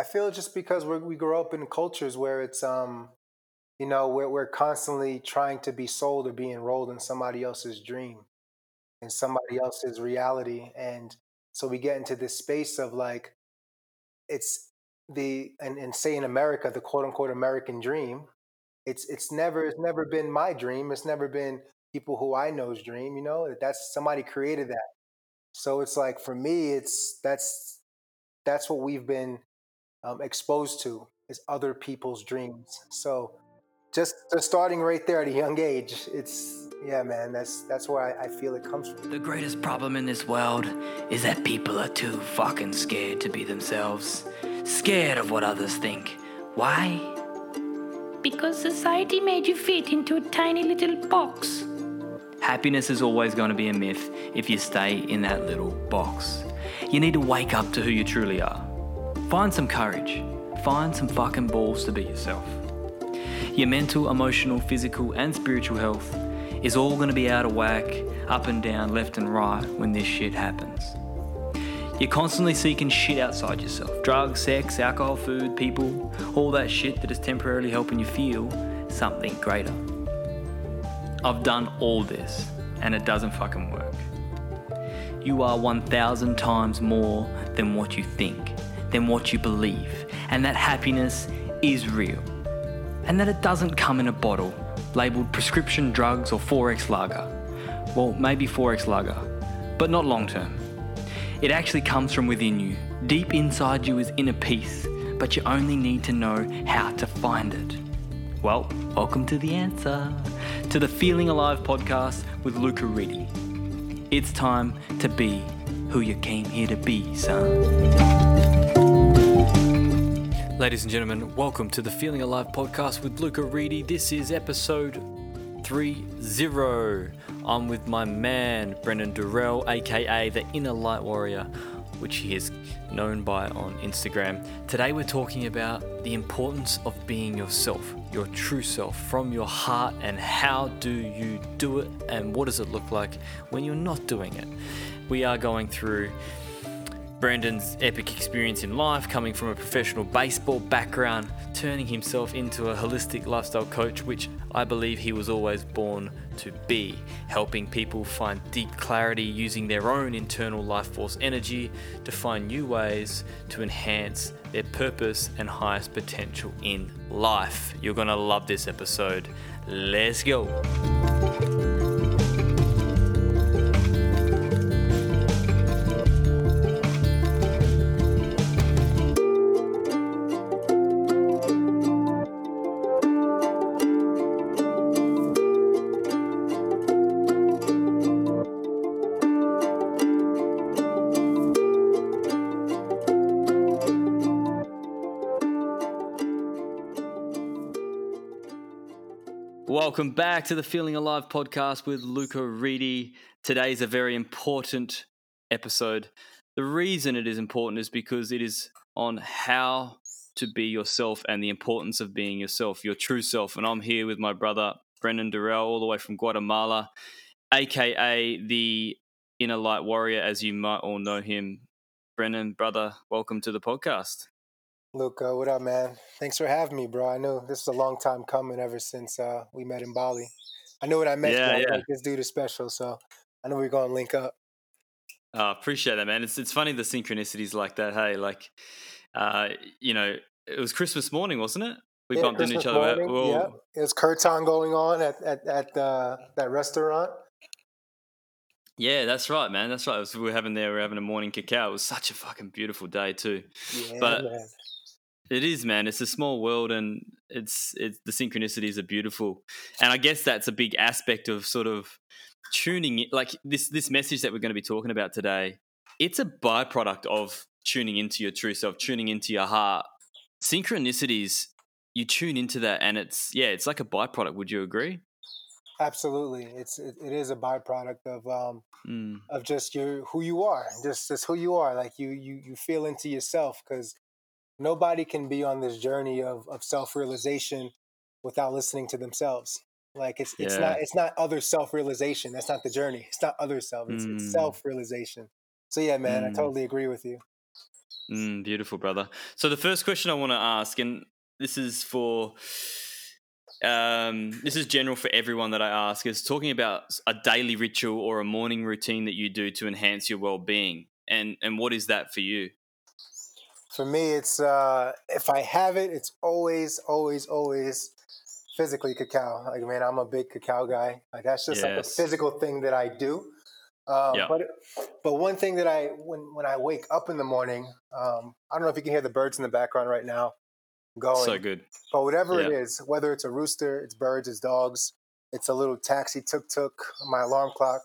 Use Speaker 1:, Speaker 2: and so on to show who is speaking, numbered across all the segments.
Speaker 1: I feel just because we grow up in cultures where it's um, you know, we're we're constantly trying to be sold or be enrolled in somebody else's dream, in somebody else's reality, and so we get into this space of like, it's the and, and say in America, the quote unquote American dream. It's it's never it's never been my dream. It's never been people who I know's dream. You know, that's somebody created that. So it's like for me, it's that's that's what we've been um, exposed to is other people's dreams. So just, just starting right there at a young age, it's yeah, man. That's that's where I, I feel it comes from.
Speaker 2: The greatest problem in this world is that people are too fucking scared to be themselves, scared of what others think. Why? Because society made you fit into a tiny little box. Happiness is always going to be a myth if you stay in that little box. You need to wake up to who you truly are. Find some courage. Find some fucking balls to be yourself. Your mental, emotional, physical, and spiritual health is all going to be out of whack, up and down, left and right when this shit happens. You're constantly seeking shit outside yourself drugs, sex, alcohol, food, people, all that shit that is temporarily helping you feel something greater. I've done all this and it doesn't fucking work. You are 1,000 times more than what you think than what you believe, and that happiness is real. And that it doesn't come in a bottle labeled prescription drugs or 4X lager. Well, maybe 4X lager, but not long term. It actually comes from within you. Deep inside you is inner peace, but you only need to know how to find it. Well, welcome to the answer to the Feeling Alive podcast with Luka Reedy. It's time to be who you came here to be, son. Ladies and gentlemen, welcome to the Feeling Alive podcast with Luka Reedy. This is episode 30. I'm with my man, Brenden Durell, aka the Innerlight Warrior, which he is known by on Instagram. Today, we're talking about the importance of being yourself, your true self, from your heart, and how do you do it, and what does it look like when you're not doing it. We are going through Brenden's epic experience in life, coming from a professional baseball background, turning himself into a holistic lifestyle coach, which I believe he was always born to be, helping people find deep clarity using their own internal life force energy to find new ways to enhance their purpose and highest potential in life. You're gonna love this episode. Let's go. Welcome back to the Feeling Alive podcast with Luka Reedy. Today is a very important episode. The reason it is important is because it is on how to be yourself and the importance of being yourself, your true self. And I'm here with my brother, Brenden Durell, all the way from Guatemala, aka the Innerlight Warrior, as you might all know him. Brenden, brother, welcome to the podcast.
Speaker 1: Luka, what up, man? Thanks for having me, bro. I know this is a long time coming ever since uh, we met in Bali. I know when I met
Speaker 2: Yeah,
Speaker 1: you,
Speaker 2: yeah.
Speaker 1: like this dude is special, so I know we're going to link up.
Speaker 2: Oh, appreciate that, man. It's it's funny the synchronicities like that. Hey, like, uh, you know, it was Christmas morning, wasn't it? We
Speaker 1: Yeah,
Speaker 2: bumped into each other.
Speaker 1: morning,
Speaker 2: Well,
Speaker 1: yeah. It was Kirtan going on at, at, at uh, that restaurant.
Speaker 2: yeah, that's right, man. That's right. Was, we were having there. We were having a morning cacao. It was such a fucking beautiful day too.
Speaker 1: Yeah,
Speaker 2: But-
Speaker 1: man.
Speaker 2: It is, man. It's a small world, and it's it's the synchronicities are beautiful, and I guess that's a big aspect of sort of tuning in. Like this this message that we're going to be talking about today, it's a byproduct of tuning into your true self, tuning into your heart. Synchronicities, you tune into that, and it's yeah, it's like a byproduct. Would you agree?
Speaker 1: Absolutely. It's, it, it is a byproduct of, um,
Speaker 2: Mm,
Speaker 1: of just your, who you are, just, just who you are. Like you, you, you feel into yourself because nobody can be on this journey of, of self-realization without listening to themselves. Like it's, it's
Speaker 2: Yeah.
Speaker 1: not, it's not other self-realization. That's not the journey. It's not other self. It's, it's
Speaker 2: Mm.
Speaker 1: self-realization. So yeah, man, I
Speaker 2: Mm.
Speaker 1: totally agree with you.
Speaker 2: Mm, beautiful, brother. So the first question I want to ask, and this is for um, this is general for everyone that I ask, is talking about a daily ritual or a morning routine that you do to enhance your well-being, and and what is that for you?
Speaker 1: For me, it's uh, if I have it, it's always, always, always physically cacao. Like man, I'm a big cacao guy. Like that's just yes. like a physical thing that I do. Um, yeah. But but one thing that I when when I wake up in the morning, um, I don't know if you can hear the birds in the background right now going.
Speaker 2: So good.
Speaker 1: But whatever yeah. it is, whether it's a rooster, it's birds, it's dogs, it's a little taxi tuk tuk, my alarm clock.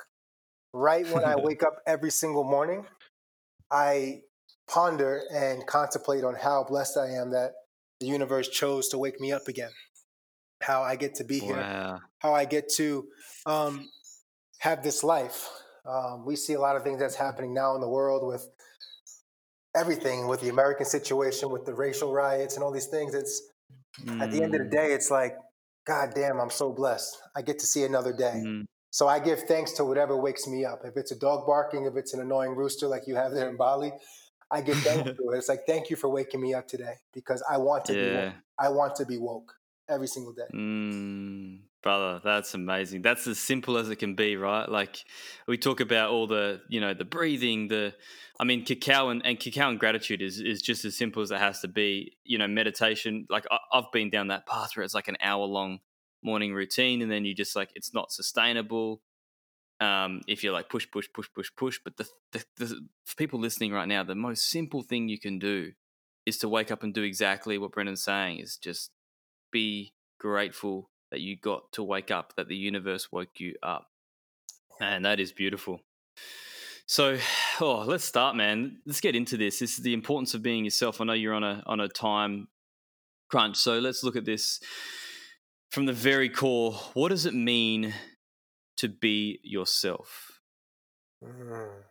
Speaker 1: Right when I wake up every single morning, I ponder and contemplate on how blessed I am that the universe chose to wake me up again. How I get to be here. Wow. How I get to um, have this life. Um, we see a lot of things that's happening now in the world with everything with the American situation, with the racial riots and all these things. It's mm. at the end of the mm. day, it's like, God damn, I'm so blessed. I get to see another day. Mm. So I give thanks to whatever wakes me up. If it's a dog barking, if it's an annoying rooster like you have there in Bali, I give thanks to it. It's like, thank you for waking me up today because I want to yeah. be woke. I want to be woke every single day.
Speaker 2: Mm, brother, that's amazing. That's as simple as it can be, right? Like we talk about all the, you know, the breathing, the I mean, cacao and, and cacao and gratitude is, is just as simple as it has to be. You know, meditation, like I, I've been down that path where it's like an hour long morning routine and then you just like, it's not sustainable. Um, if you're like push, push, push, push, push. But the, the, the for people listening right now, the most simple thing you can do is to wake up and do exactly what Brenden's saying is just be grateful that you got to wake up, that the universe woke you up. And that is beautiful. So, oh, let's start, man. Let's get into this. This is the importance of being yourself. I know you're on a on a time crunch, so let's look at this from the very core. What does it mean to be yourself? Mm.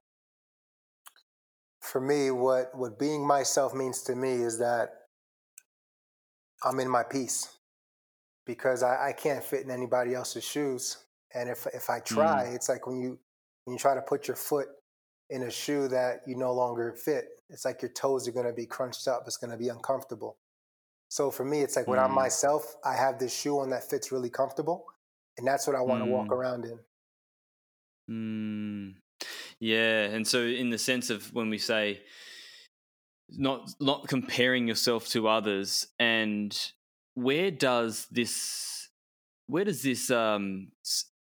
Speaker 1: For me, what what being myself means to me is that I'm in my peace because I, I can't fit in anybody else's shoes. And if if I try, mm. it's like when you when you try to put your foot in a shoe that you no longer fit. It's like your toes are going to be crunched up. It's going to be uncomfortable. So for me, it's like when mm. I'm myself, I have this shoe on that fits really comfortable, and that's what I want to mm. walk around in.
Speaker 2: Mm. Yeah, and so in the sense of when we say not not comparing yourself to others, and where does this where does this um,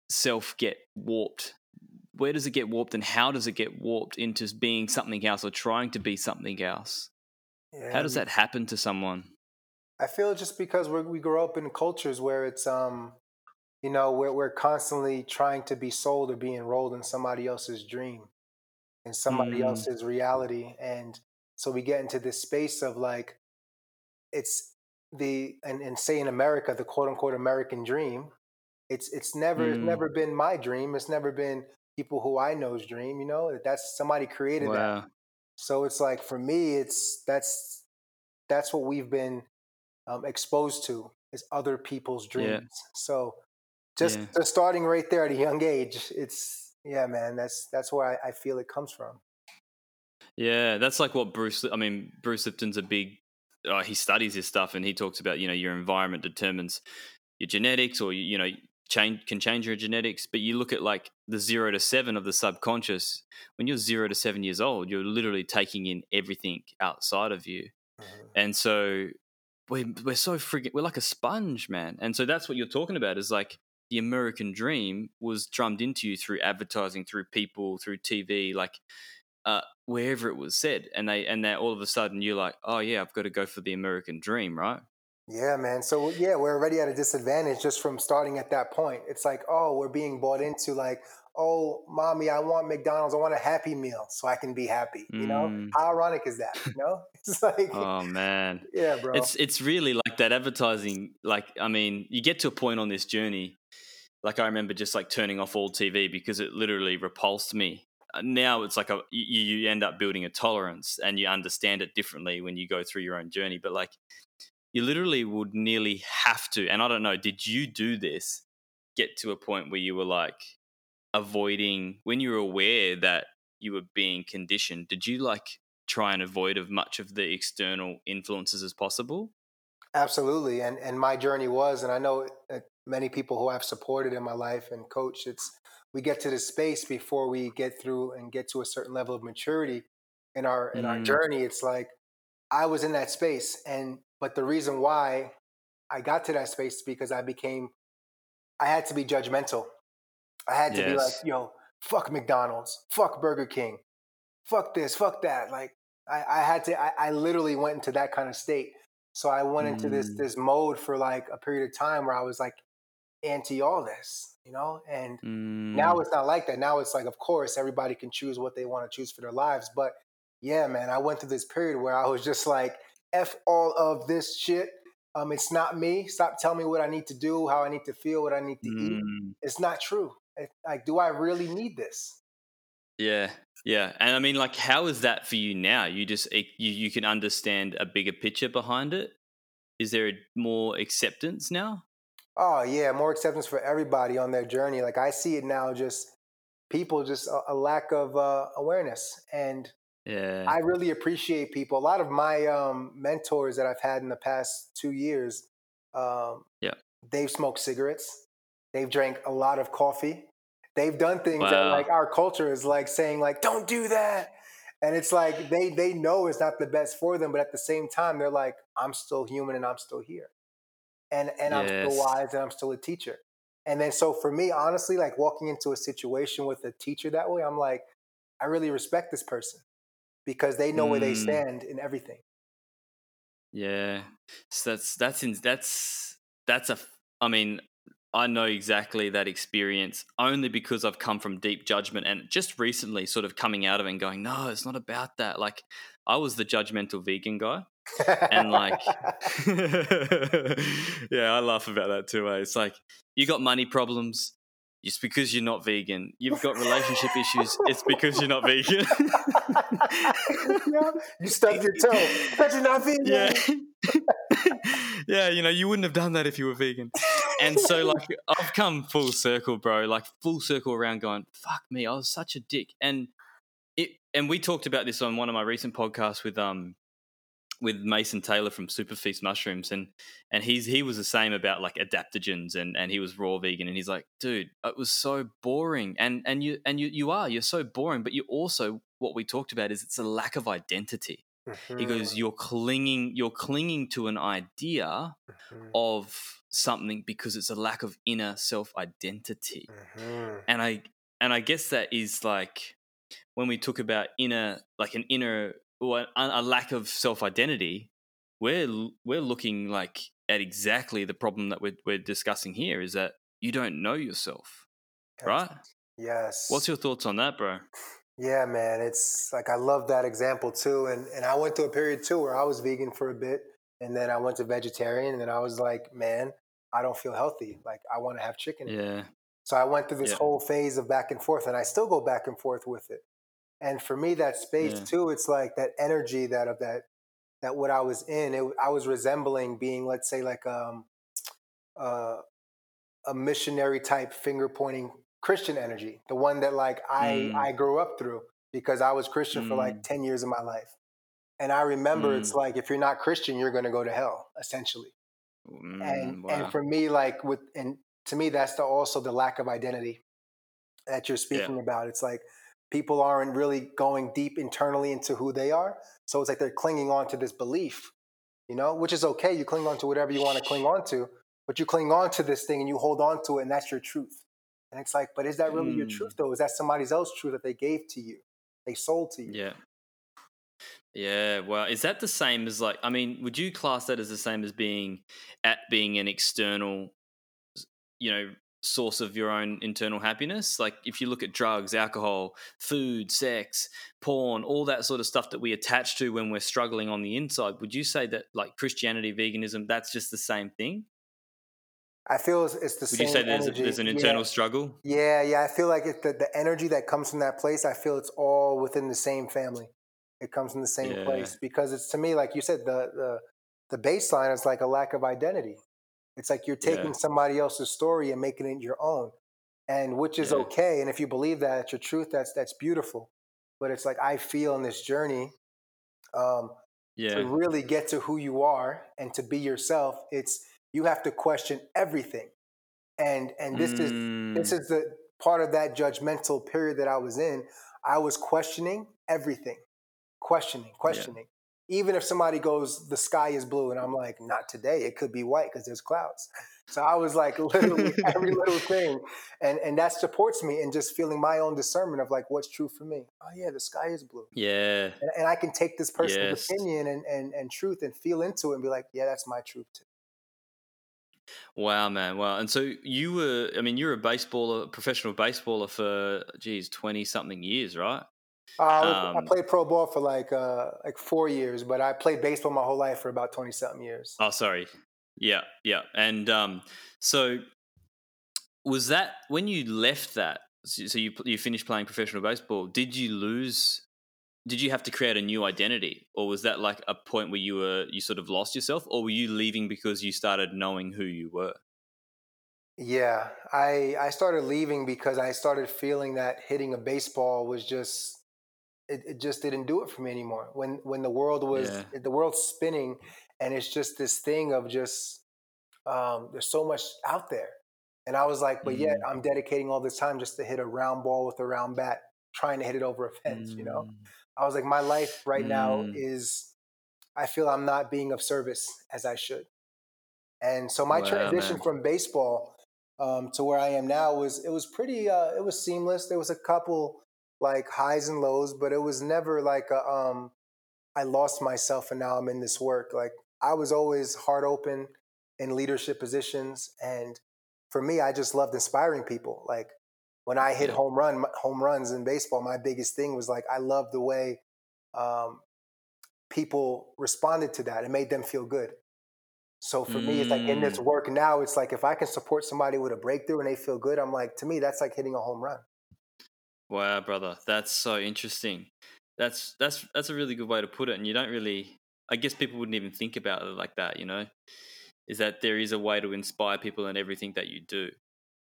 Speaker 2: self get warped where does it get warped and how does it get warped into being something else or trying to be something else? Yeah, how does that happen to someone?
Speaker 1: I feel just because we we grow up in cultures where it's um you know we're we're constantly trying to be sold or be enrolled in somebody else's dream and somebody mm. else's reality and so we get into this space of like it's the and, and say in America the quote unquote American dream it's it's never mm. it's never been my dream it's never been people who I know's dream, you know, that's somebody created wow. that. So it's like for me, it's that's that's what we've been um, exposed to is other people's dreams. Yeah. So just, yeah. just starting right there at a young age, it's yeah, man. That's that's where I, I feel it comes from.
Speaker 2: Yeah, that's like what Bruce. I mean, Bruce Lipton's a big. Uh, he studies this stuff, and he talks about you know your environment determines your genetics, or you know change can change your genetics but you look at like the 0 to 7 of the subconscious when you're 0 to 7 years old you're literally taking in everything outside of you mm-hmm. and so we're, we're so freaking we're like a sponge man and so that's what you're talking about is like the american dream was drummed into you through advertising through people through tv like uh, wherever it was said and they and that all of a sudden you're like oh yeah i've got to go for the american dream right
Speaker 1: yeah, man. So yeah, we're already at a disadvantage just from starting at that point. It's like, oh, we're being bought into like, oh, mommy, I want McDonald's. I want a Happy Meal so I can be happy. You know, mm. how ironic is that? You know,
Speaker 2: it's like, oh man,
Speaker 1: yeah, bro.
Speaker 2: It's it's really like that advertising. Like, I mean, you get to a point on this journey. Like, I remember just like turning off all TV because it literally repulsed me. Uh, now it's like a you, you end up building a tolerance and you understand it differently when you go through your own journey. But like you literally would nearly have to. And I don't know, did you do this? Get to a point where you were like avoiding when you were aware that you were being conditioned? Did you like try and avoid as much of the external influences as possible.
Speaker 1: Absolutely, and and my journey was, and I know many people who I've supported in my life and coached. It's we get to this space before we get through and get to a certain level of maturity in our in mm. our journey. It's like I was in that space, and but the reason why I got to that space is because I became I had to be judgmental. I had to yes. be like, yo, fuck McDonald's, fuck Burger King, fuck this, fuck that. Like I, I had to I, I, literally went into that kind of state. So I went into this mm. this mode for like a period of time where I was like anti all this, you know? And mm. now it's not like that. Now it's like, of course, everybody can choose what they want to choose for their lives. But yeah, man, I went through this period where I was just like, F all of this shit. Um, it's not me. Stop telling me what I need to do, how I need to feel, what I need to mm. eat. It's not true. It, like, do I really need this?
Speaker 2: Yeah, yeah, and I mean, like, how is that for you now? You just you you can understand a bigger picture behind it. Is there more acceptance now?
Speaker 1: Oh yeah, more acceptance for everybody on their journey. Like I see it now, just people, just a, a lack of uh, awareness, and
Speaker 2: yeah,
Speaker 1: I really appreciate people. A lot of my um, mentors that I've had in the past two years, um,
Speaker 2: yeah,
Speaker 1: they've smoked cigarettes, they've drank a lot of coffee, they've done things wow. that like our culture is like saying like don't do that, and it's like they they know it's not the best for them, but at the same time they're like I'm still human and I'm still here and and yes. I'm still wise and I'm still a teacher. And then so for me, honestly, like walking into a situation with a teacher that way, I'm like, I really respect this person because they know mm. where they mm. stand in everything.
Speaker 2: Yeah, so that's that's in, that's that's a. I mean, I know exactly that experience only because I've come from deep judgment and just recently sort of coming out of it and going, no, it's not about that. Like I was the judgmental vegan guy. and like yeah i laugh about that too eh? it's like you got money problems it's because you're not vegan you've got relationship issues it's because you're not vegan
Speaker 1: you stubbed your toe because you're not vegan
Speaker 2: yeah yeah you know you wouldn't have done that if you were vegan and so like i've come full circle bro like full circle around going fuck me i was such a dick and it and we talked about this on one of my recent podcasts with um with Mason Taylor from SuperFeast Mushrooms, and and he's he was the same about like adaptogens, and and he was raw vegan, and he's like, dude, it was so boring, and and you and you you are you're so boring, but you also what we talked about is it's a lack of identity. Mm-hmm. He goes, you're clinging you're clinging to an idea mm-hmm. of something because it's a lack of inner self identity, mm-hmm. and I and I guess that is like when we talk about inner like an inner or a, lack of self identity, we're we're looking like at exactly the problem that we're we're discussing here. Is that you don't know yourself, right?
Speaker 1: Yes.
Speaker 2: What's your thoughts on that, bro?
Speaker 1: Yeah, man. It's like I love that example too. And and I went through a period too where I was vegan for a bit, and then I went to vegetarian, and then I was like, man, I don't feel healthy. Like I want to have chicken.
Speaker 2: Yeah.
Speaker 1: So I went through this yeah. whole phase of back and forth, and I still go back and forth with it. And for me, that space yeah. too, it's like that energy that of that that what I was in, it, I was resembling being, let's say, like um, uh, a missionary type finger pointing Christian energy, the one that like I mm. I grew up through because I was Christian mm. for like mm. ten years of my life, and I remember mm. it's like if you're not Christian, you're going to go to hell essentially. and mm, wow. and for me, like with and to me, that's the also the lack of identity that you're speaking yeah. about. It's like people aren't really going deep internally into who they are. So it's like they're clinging on to this belief, you know, which is okay. You cling on to whatever you want to cling on to, but you cling on to this thing and you hold on to it, and that's your truth. And it's like, but is that really mm. your truth though? Is that somebody else's truth that they gave to you? They sold to you.
Speaker 2: Yeah. Yeah, well, is that the same as like? I mean, would you class that as the same as being at being an external, you know, source of your own internal happiness. Like if you look at drugs, alcohol, food, sex, porn, all that sort of stuff that we attach to when we're struggling on the inside, would you say that like Christianity, veganism, that's just the same thing?
Speaker 1: I feel it's, it's the
Speaker 2: Would
Speaker 1: same.
Speaker 2: you say there's,
Speaker 1: a,
Speaker 2: there's an internal
Speaker 1: yeah.
Speaker 2: struggle?
Speaker 1: Yeah, yeah. I feel like the, the energy that comes from that place, I feel it's all within the same family. It comes from the same yeah. place because it's to me, like you said, the the the baseline is like a lack of identity. It's like you're taking yeah. somebody else's story and making it your own, and which is okay. And if you believe that it's your truth, that's that's beautiful. But it's like I feel in this journey Um,
Speaker 2: Yeah.
Speaker 1: To really get to who you are and to be yourself, it's you have to question everything. And and this is this
Speaker 2: Mm,
Speaker 1: is the part of that judgmental period that I was in. I was questioning everything, questioning,
Speaker 2: yeah.
Speaker 1: questioning. Even if somebody goes, the sky is blue, and I'm like, not today. It could be white because there's clouds. So I was like, literally every little thing, and and that supports me in just feeling my own discernment of like what's true for me. Oh yeah, the sky is blue,
Speaker 2: yeah.
Speaker 1: and, and I can take this person's
Speaker 2: Yes.
Speaker 1: opinion and, and and truth and feel into it and be like, yeah, that's my truth too.
Speaker 2: Wow, man. Wow. And so you were, I mean, you were a baseballer, professional baseballer for, geez, 20 something years, right?
Speaker 1: Uh, I I
Speaker 2: Um,
Speaker 1: played pro ball for like uh, like four years, but I played baseball my whole life for about twenty something years.
Speaker 2: oh, sorry. Yeah. Yeah. And um, so was that when you left that, so so you, you finished playing professional baseball, did you lose, did you have to create a new identity? Or was that like a point where you were, you sort of lost yourself? Or were you leaving because you started knowing who you were?
Speaker 1: Yeah, I I started leaving because I started feeling that hitting a baseball was just it, it just didn't do it for me anymore. When when the world was
Speaker 2: Yeah.
Speaker 1: the world's spinning and it's just this thing of just um, there's so much out there, and I was like, but yet
Speaker 2: Mm,
Speaker 1: I'm dedicating all this time just to hit a round ball with a round bat, trying to hit it over a fence. You know,
Speaker 2: mm,
Speaker 1: I was like, my life right now
Speaker 2: mm.
Speaker 1: is I feel I'm not being of service as I should. And so my
Speaker 2: Wow,
Speaker 1: transition
Speaker 2: man.
Speaker 1: from baseball um, to where I am now was it was pretty uh, it was seamless. There was a couple like highs and lows, but it was never like a, um, I lost myself and now I'm in this work. Like I was always heart open in leadership positions, and for me, I just loved inspiring people. Like when I hit home run home runs in baseball, my biggest thing was like I loved the way um, people responded to that. It made them feel good. So for me, it's like in this
Speaker 2: Mm.
Speaker 1: work now, it's like if I can support somebody with a breakthrough and they feel good, I'm like, to me, that's like hitting a home run.
Speaker 2: Wow, brother, that's so interesting. That's that's that's a really good way to put it, and you don't really. I guess people wouldn't even think about it like that. You know, is that there is a way to inspire people in everything that you do,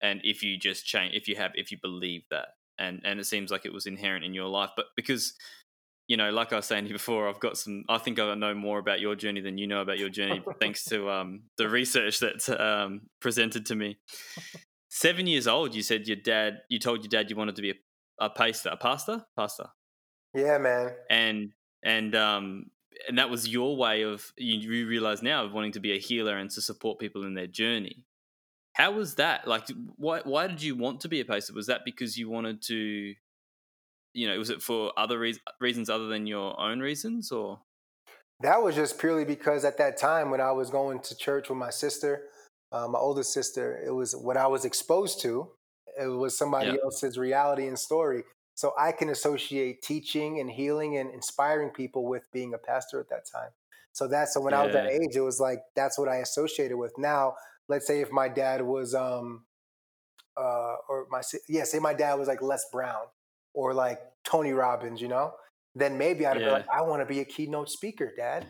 Speaker 2: and if you just change, if you have, if you believe that, and and it seems like it was inherent in your life, but because you know, like I was saying to you before, I've got some. I think I know more about your journey than you know about your journey, thanks to um, the research that's um, presented to me. Seven years old, you said your dad. You told your dad you wanted to be a, a pastor, a pastor, pastor,
Speaker 1: Yeah, man.
Speaker 2: and and um and that was your way of you, you realize now of wanting to be a healer and to support people in their journey. How was that? Like, why why did you want to be a pastor? Was that because you wanted to? You know, was it for other reas reasons other than your own reasons, or
Speaker 1: That was just purely because at that time when I was going to church with my sister, uh, my older sister, it was what I was exposed to. It was somebody
Speaker 2: Yeah.
Speaker 1: else's reality and story. So I can associate teaching and healing and inspiring people with being a pastor at that time. So that's so when I was that age, it was like that's what I associated with. Now, let's say if my dad was um uh or my yeah, say my dad was like Les Brown or like Tony Robbins, you know, then maybe I'd be like, I want to be a keynote speaker, dad.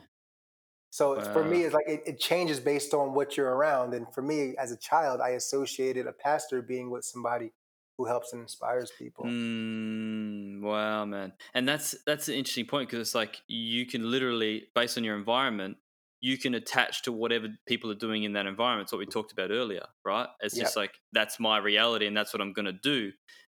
Speaker 1: So it's- for me, it's like it, it changes based on what you're around. And for me, as a child, I associated a pastor being with somebody who helps and inspires people.
Speaker 2: Mm, wow, man. And that's that's an interesting point because it's like you can literally, based on your environment, you can attach to whatever people are doing in that environment. It's what we talked about earlier, right? It's
Speaker 1: Yep.
Speaker 2: just like that's my reality and that's what I'm going to do.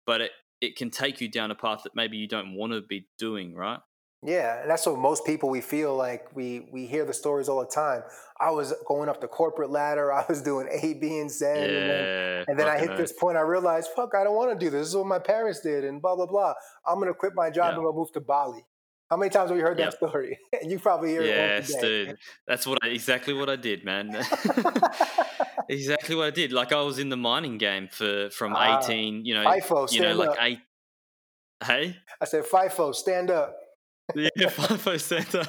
Speaker 2: But it it can take you down a path that maybe you don't want to be doing, right?
Speaker 1: Yeah, and that's what most people we feel like we we hear the stories all the time. I was going up the corporate ladder. I was doing A, B, and Z, and then And then I hit this point, I realized, fuck, I don't want to do this. This is what my parents did, and blah, blah, blah. I'm going to quit my job
Speaker 2: Yeah.
Speaker 1: and go move to Bali. How many times have you heard
Speaker 2: Yep.
Speaker 1: that story? and you probably hear
Speaker 2: Yes,
Speaker 1: it day.
Speaker 2: dude. That's what I, exactly what I did, man. exactly what I did. Like I was in the mining game for from
Speaker 1: Ah,
Speaker 2: 18, you know,
Speaker 1: FIFO,
Speaker 2: you know, like
Speaker 1: up.
Speaker 2: eight. Hey,
Speaker 1: I said, FIFO, stand up.
Speaker 2: yeah, FIFO center,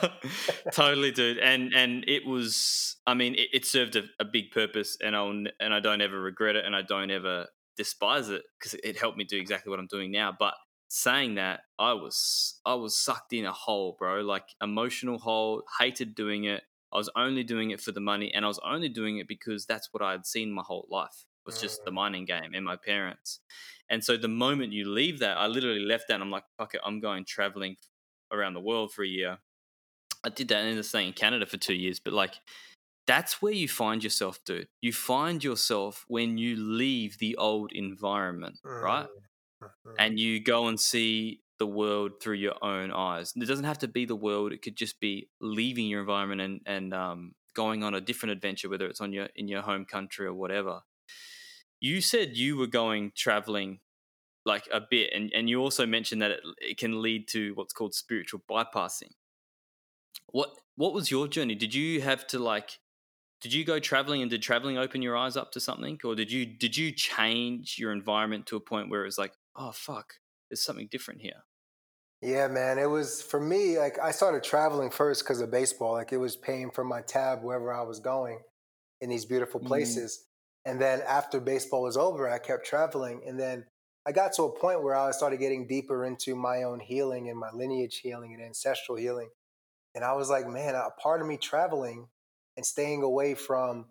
Speaker 2: totally, dude. And and it was, I mean, it, it served a, a big purpose, and I'll and I don't ever regret it, and I don't ever despise it because it helped me do exactly what I'm doing now. But saying that, I was I was sucked in a hole, bro, like emotional hole. Hated doing it. I was only doing it for the money, and I was only doing it because that's what I had seen my whole life was just the
Speaker 1: Mm.
Speaker 2: mining game and my parents. And so the moment you leave that, I literally left that, and I'm like, fuck it, I'm going traveling around the world for a year I did that in the staying in Canada for two years, but like that's where you find yourself, dude. You find yourself when you leave the old environment, right?
Speaker 1: Mm-hmm.
Speaker 2: And you go and see the world through your own eyes. It doesn't have to be the world; it could just be leaving your environment and and um, going on a different adventure, whether it's on your in your home country or whatever. You said you were going traveling like a bit, and and you also mentioned that it, it can lead to what's called spiritual bypassing. What what was your journey? Did you have to like did you go traveling and did traveling open your eyes up to something or did you did you change your environment to a point where it was like oh fuck there's something different here
Speaker 1: Yeah, man. It was for me. Like I started traveling first because of baseball. Like it was paying for my tab wherever I was going in these beautiful
Speaker 2: Mm.
Speaker 1: places. And then after baseball was over, I kept traveling. And then I got to a point where I started getting deeper into my own healing and my lineage healing and ancestral healing. And I was like, man, a part of me traveling and staying away from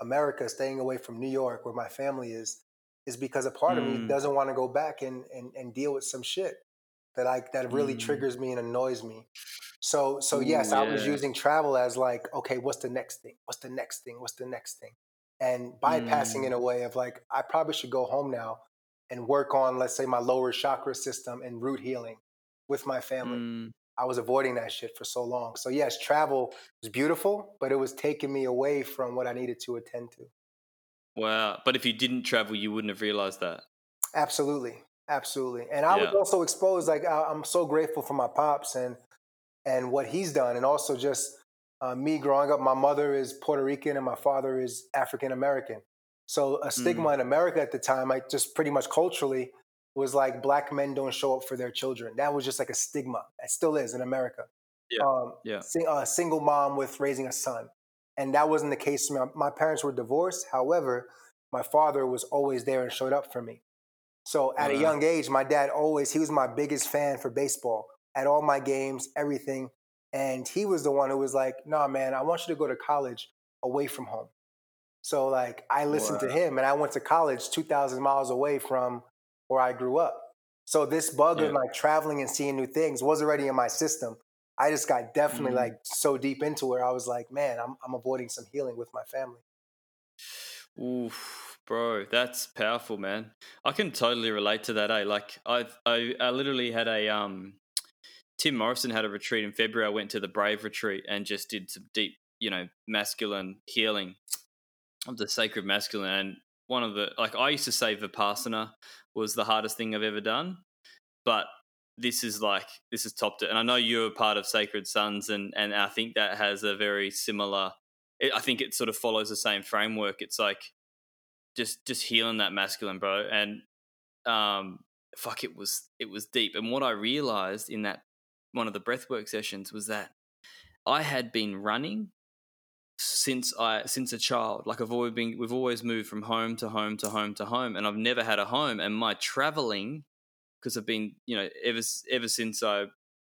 Speaker 1: America, staying away from New York, where my family is, is because a part of me
Speaker 2: Mm.
Speaker 1: doesn't want to go back and, and, and deal with some shit that I that really
Speaker 2: Mm.
Speaker 1: triggers me and annoys me. So so
Speaker 2: Ooh,
Speaker 1: yes, I was using travel as like, okay, what's the next thing? What's the next thing? What's the next thing? And bypassing in
Speaker 2: Mm.
Speaker 1: a way of like, I probably should go home now and work on, let's say, my lower chakra system and root healing with my family.
Speaker 2: Mm.
Speaker 1: I was avoiding that shit for so long. So yes, travel was beautiful, but it was taking me away from what I needed to attend to.
Speaker 2: Wow but if you didn't travel you wouldn't have realized that
Speaker 1: Absolutely, absolutely. And I was also exposed. Like I, I'm so grateful for my pops and and what he's done, and also just uh, me growing up. My mother is Puerto Rican and my father is African American. So a stigma in America at the time, like just pretty much culturally, was like black men don't show up for their children. That was just like a stigma. It still is in America.
Speaker 2: Yeah,
Speaker 1: Um,
Speaker 2: yeah.
Speaker 1: sing- a single mom with raising a son, and that wasn't the case for me. My parents were divorced. However, my father was always there and showed up for me. So at a
Speaker 2: uh-huh.
Speaker 1: young age, my dad always, he was my biggest fan for baseball at all my games, everything. And he was the one who was like, nah, man, I want you to go to college away from home. So like I listened to him and I went to college 2,000 miles away from where I grew up. So this bug
Speaker 2: Yeah.
Speaker 1: of like traveling and seeing new things was already in my system. I just got definitely
Speaker 2: Mm.
Speaker 1: like so deep into where I was like, man, I'm, I'm avoiding some healing with my family.
Speaker 2: Oof, bro, that's powerful, man. I can totally relate to that. Eh? Like I, I, I literally had a um, Tim Morrison had a retreat in February. I went to the Brave retreat and just did some deep, you know, masculine healing of the sacred masculine. And one of the like I used to say Vipassana was the hardest thing I've ever done, but this is like this has topped it. And I know you're a part of Sacred Sons, and and I think that has a very similar. It, I think it sort of follows the same framework. It's like just just healing that masculine, bro. And um, fuck, it was it was deep. And what I realized in that one of the breathwork sessions was that I had been running since I since a child. Like I've always been, we've always moved from home to home to home to home, and I've never had a home. And my traveling, because I've been, you know, ever ever since I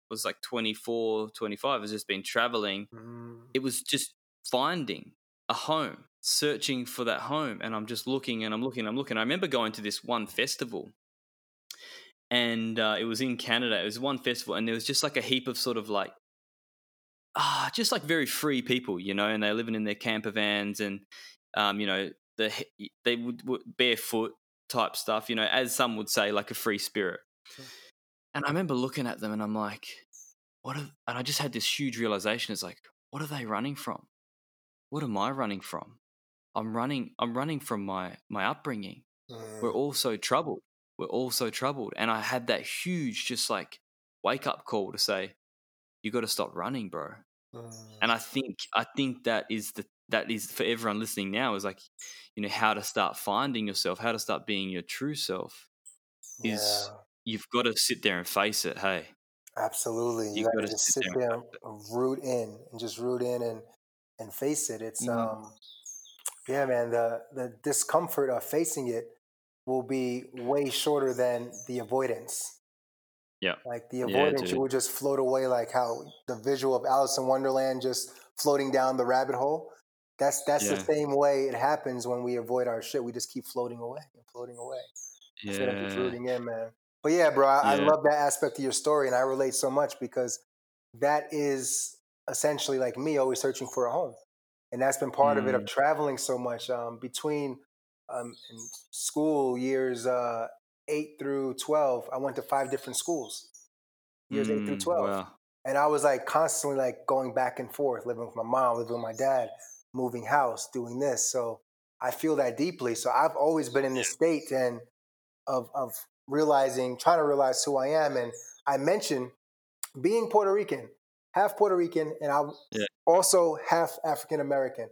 Speaker 2: was like 24, 25, has just been traveling.
Speaker 1: Mm.
Speaker 2: It was just finding a home, searching for that home, and I'm just looking and I'm looking, I'm looking. I remember going to this one festival. And uh, it was in Canada. It was one festival, and there was just like a heap of sort of like ah, just like very free people, you know, and they're living in their camper vans and, um, you know, the they would, would barefoot type stuff, you know, as some would say, like a free spirit.
Speaker 1: Sure.
Speaker 2: And I remember looking at them and I'm like, what? Are, and I just had this huge realization. It's like, what are they running from? What am I running from? I'm running. I'm running from my my upbringing.
Speaker 1: Mm.
Speaker 2: We're all so troubled. We're all so troubled. And I had that huge, just like wake up call to say, you got to stop running, bro.
Speaker 1: Mm.
Speaker 2: And I think I think that is the that is for everyone listening now is like, you know, how to start finding yourself, how to start being your true self. is-
Speaker 1: Yeah.
Speaker 2: You've got to sit there and face it. Hey,
Speaker 1: Absolutely. You,
Speaker 2: You
Speaker 1: gotta
Speaker 2: gotta
Speaker 1: just
Speaker 2: sit
Speaker 1: sit
Speaker 2: there
Speaker 1: there
Speaker 2: and
Speaker 1: root in and just root in and and face it. It's
Speaker 2: Mhm.
Speaker 1: um yeah, man, the the discomfort of facing it will be way shorter than the avoidance.
Speaker 2: Yeah.
Speaker 1: Like the avoidance,
Speaker 2: dude.
Speaker 1: you will just float away like how the visual of Alice in Wonderland just floating down the rabbit hole. That's that's the same way it happens when we avoid our shit. We just keep floating away and floating away instead of
Speaker 2: yeah,
Speaker 1: in, man. But yeah, bro, I, I love that aspect of your story, and I relate so much because that is essentially like me, always searching for a home, and that's been part mm. of it of mm. traveling so much um, between um, school years uh, eight through twelve. I went to five different schools, years mm, eight through mm, twelve, wow. and I was like constantly like going back and forth, living with my mom, living with my dad, moving house, doing this. So I feel that deeply. So I've always been in this state and of of realizing, trying to realize who I am. And I mentioned being Puerto Rican, half Puerto Rican, and I yeah. also half African American.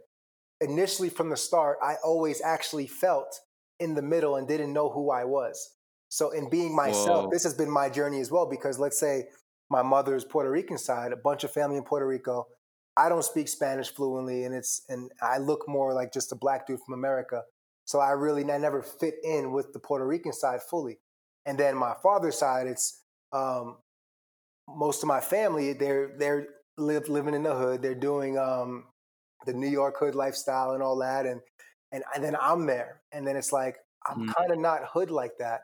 Speaker 1: Initially, from the start, I always actually felt in the middle and didn't know who I was. So, in being myself, Whoa. this has been my journey as well. Because let's say my mother's Puerto Rican side, a bunch of family in Puerto Rico. I don't speak Spanish fluently, and it's and I look more like just a black dude from America. So I really I never fit in with the Puerto Rican side fully. And then my father's side, it's um, most of my family. They're they're live, living in the hood. They're doing um, the New York hood lifestyle and all that. And and, and then I'm there, and then it's like I'm mm. kind of not hood like that.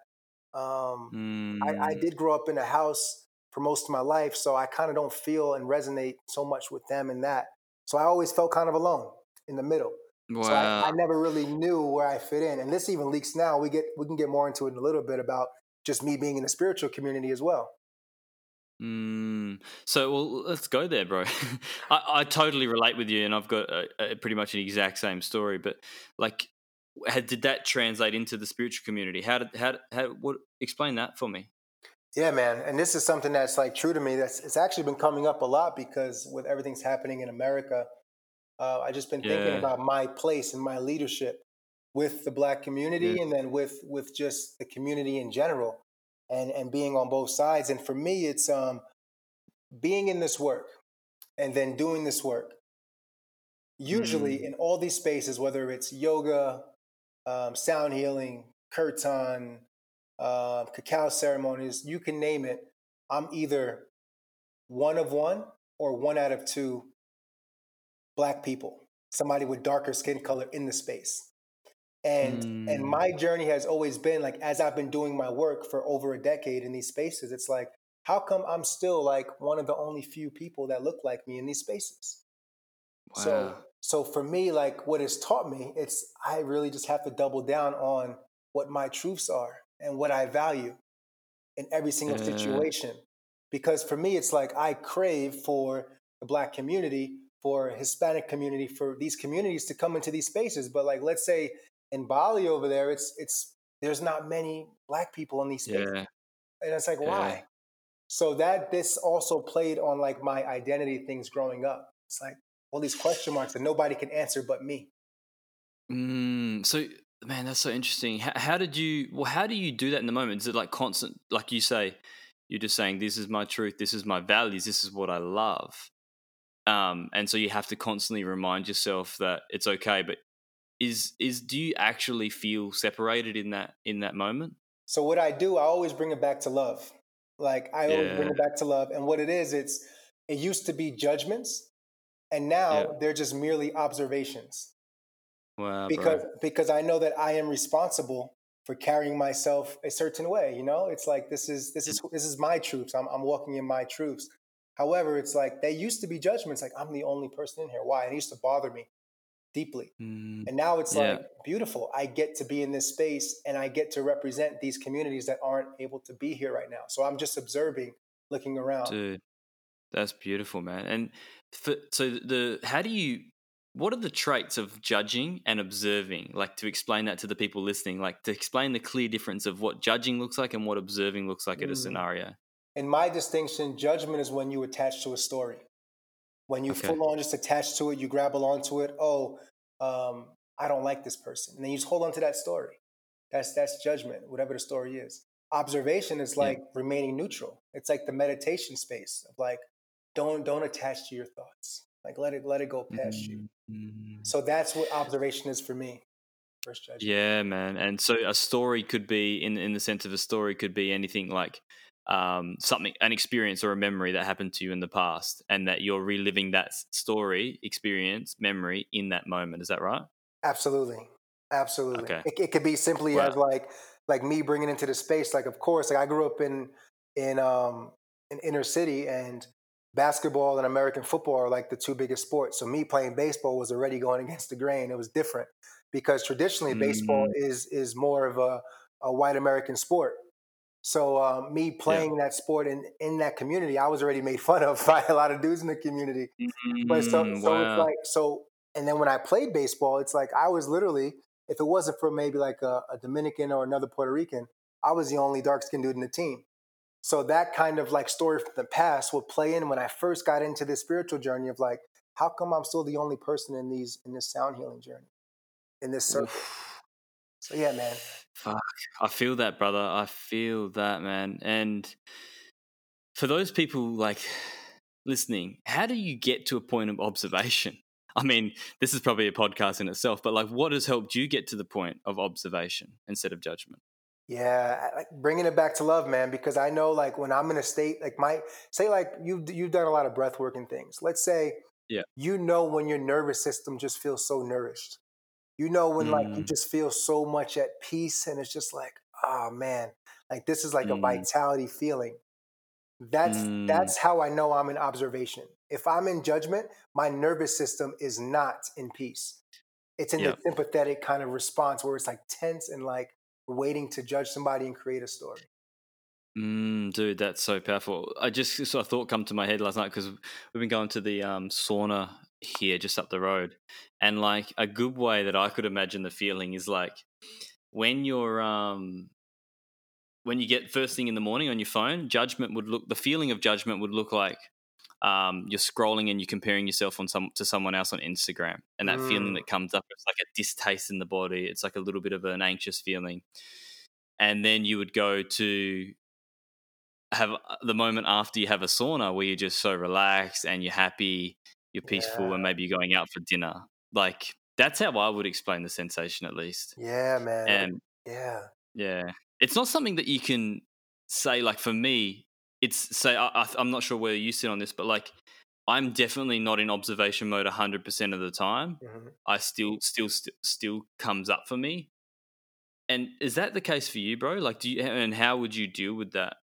Speaker 1: Um, mm. I, I mm. did grow up in a house for most of my life, so I kind of don't feel and resonate so much with them in that. So I always felt kind of alone in the middle. Wow. So I, I, never really knew where I fit in, and this even leaks now. We get we can get more into it in a little bit about just me being in the spiritual community as well.
Speaker 2: Mm. So, well, let's go there, bro. I, I, totally relate with you, and I've got a, a pretty much an exact same story. But like, how, did that translate into the spiritual community? How did how how what? Explain that for me.
Speaker 1: Yeah, man. And this is something that's like true to me. That's it's actually been coming up a lot because with everything's happening in America, uh, I just been thinking about my place and my leadership with the Black community, yeah. and then with with just the community in general and and being on both sides. And for me, it's um, being in this work and then doing this work. Usually, mm. in all these spaces, whether it's yoga, um, sound healing, kirtan, uh, cacao ceremonies, you can name it. I'm either one of one or one out of two black people, somebody with darker skin color in the space and mm. and my journey has always been like as i've been doing my work for over a decade in these spaces it's like how come i'm still like one of the only few people that look like me in these spaces wow. so so for me like what has taught me it's i really just have to double down on what my truths are and what i value in every single situation because for me it's like i crave for the black community for hispanic community for these communities to come into these spaces but like let's say in Bali over there, it's it's there's not many black people in these spaces, yeah. and it's like yeah. why? So that this also played on like my identity things growing up. It's like all these question marks that nobody can answer but me.
Speaker 2: Mm, so man, that's so interesting. How, how did you? Well, how do you do that in the moment? Is it like constant? Like you say, you're just saying, "This is my truth. This is my values. This is what I love." Um, and so you have to constantly remind yourself that it's okay, but is is do you actually feel separated in that in that moment
Speaker 1: so what i do i always bring it back to love like i yeah. always bring it back to love and what it is it's it used to be judgments and now yeah. they're just merely observations wow, because bro. because i know that i am responsible for carrying myself a certain way you know it's like this is this is this is my truths i'm, I'm walking in my truths however it's like they used to be judgments like i'm the only person in here why it used to bother me deeply. Mm, and now it's yeah. like beautiful. I get to be in this space and I get to represent these communities that aren't able to be here right now. So I'm just observing, looking around.
Speaker 2: Dude, that's beautiful, man. And for, so the how do you what are the traits of judging and observing? Like to explain that to the people listening, like to explain the clear difference of what judging looks like and what observing looks like mm. at a mm. scenario.
Speaker 1: In my distinction, judgment is when you attach to a story. When you okay. full on just attach to it, you grab onto it. Oh, um, I don't like this person, and then you just hold on to that story. That's that's judgment, whatever the story is. Observation is like yeah. remaining neutral. It's like the meditation space of like don't don't attach to your thoughts. Like let it let it go past mm-hmm. you. So that's what observation is for me.
Speaker 2: First judgment. Yeah, man. And so a story could be in in the sense of a story could be anything like um, something, an experience or a memory that happened to you in the past, and that you're reliving that story, experience, memory in that moment. Is that right?
Speaker 1: Absolutely, absolutely. Okay. It, it could be simply wow. as like like me bringing into the space. Like, of course, like I grew up in in um in inner city, and basketball and American football are like the two biggest sports. So me playing baseball was already going against the grain. It was different because traditionally baseball
Speaker 2: Mm,
Speaker 1: is is more of a, a white American sport. So um, me
Speaker 2: yeah.
Speaker 1: playing that sport in in that community, I was already made fun of by a lot of dudes in the community. But so
Speaker 2: Mm,
Speaker 1: so it's like so, and then when I played baseball, it's like I was literally, if it wasn't for maybe like a, a Dominican or another Puerto Rican, I was the only dark skinned dude in the team. So that kind of like story from the past will play in when I first got into this spiritual journey of like, how come I'm still the only person in these in this sound healing journey, in this circle?
Speaker 2: Oof.
Speaker 1: So yeah, man.
Speaker 2: Fuck. I feel that, brother. I feel that, man. And for those people like listening, how do you get to a point of observation? I mean, this is probably a podcast in itself, but like, what has helped you get to the point of observation instead of judgment?
Speaker 1: Yeah, like bringing it back to love, man. Because I know, like, when I'm in a state, like my say, like you've you've done a lot of breath work and things. Let's say,
Speaker 2: Yeah.
Speaker 1: you know when your nervous system just feels so nourished. You know when like you
Speaker 2: Mm,
Speaker 1: just feel so much at peace, and it's just like, oh man, like this is like a
Speaker 2: mm,
Speaker 1: vitality feeling. That's
Speaker 2: mm,
Speaker 1: that's how I know I'm in observation. If I'm in judgment, my nervous system is not in peace. It's in
Speaker 2: yeah.
Speaker 1: the sympathetic kind of response where it's like tense and like waiting to judge somebody and create a story.
Speaker 2: Mm, dude, that's so powerful. I just saw a thought come to my head last night because we've been going to the um, sauna here just up the road, and like a good way that I could imagine the feeling is like when you're um when you get first thing in the morning on your phone, judgment would look the feeling of judgment would look like um, you're scrolling and you're comparing yourself on some to someone else on Instagram, and that feeling
Speaker 1: Mm,
Speaker 2: that comes up, it's like a distaste in the body. It's like a little bit of an anxious feeling, and then you would go to have uh, the moment after you have a sauna where you're just so relaxed and you're happy, you're peaceful,
Speaker 1: yeah,
Speaker 2: and maybe you're going out for dinner. Like that's how I would explain the sensation, at least.
Speaker 1: yeah, man.
Speaker 2: And
Speaker 1: yeah,
Speaker 2: yeah, it's not something that you can say. Like for me, it's say I, I'm not sure where you sit on this, but like I'm definitely not in observation mode 100 percent of the time.
Speaker 1: mhm.
Speaker 2: I still, still, st- still comes up for me. And is that the case for you, bro? Like, do you and how would you deal with that?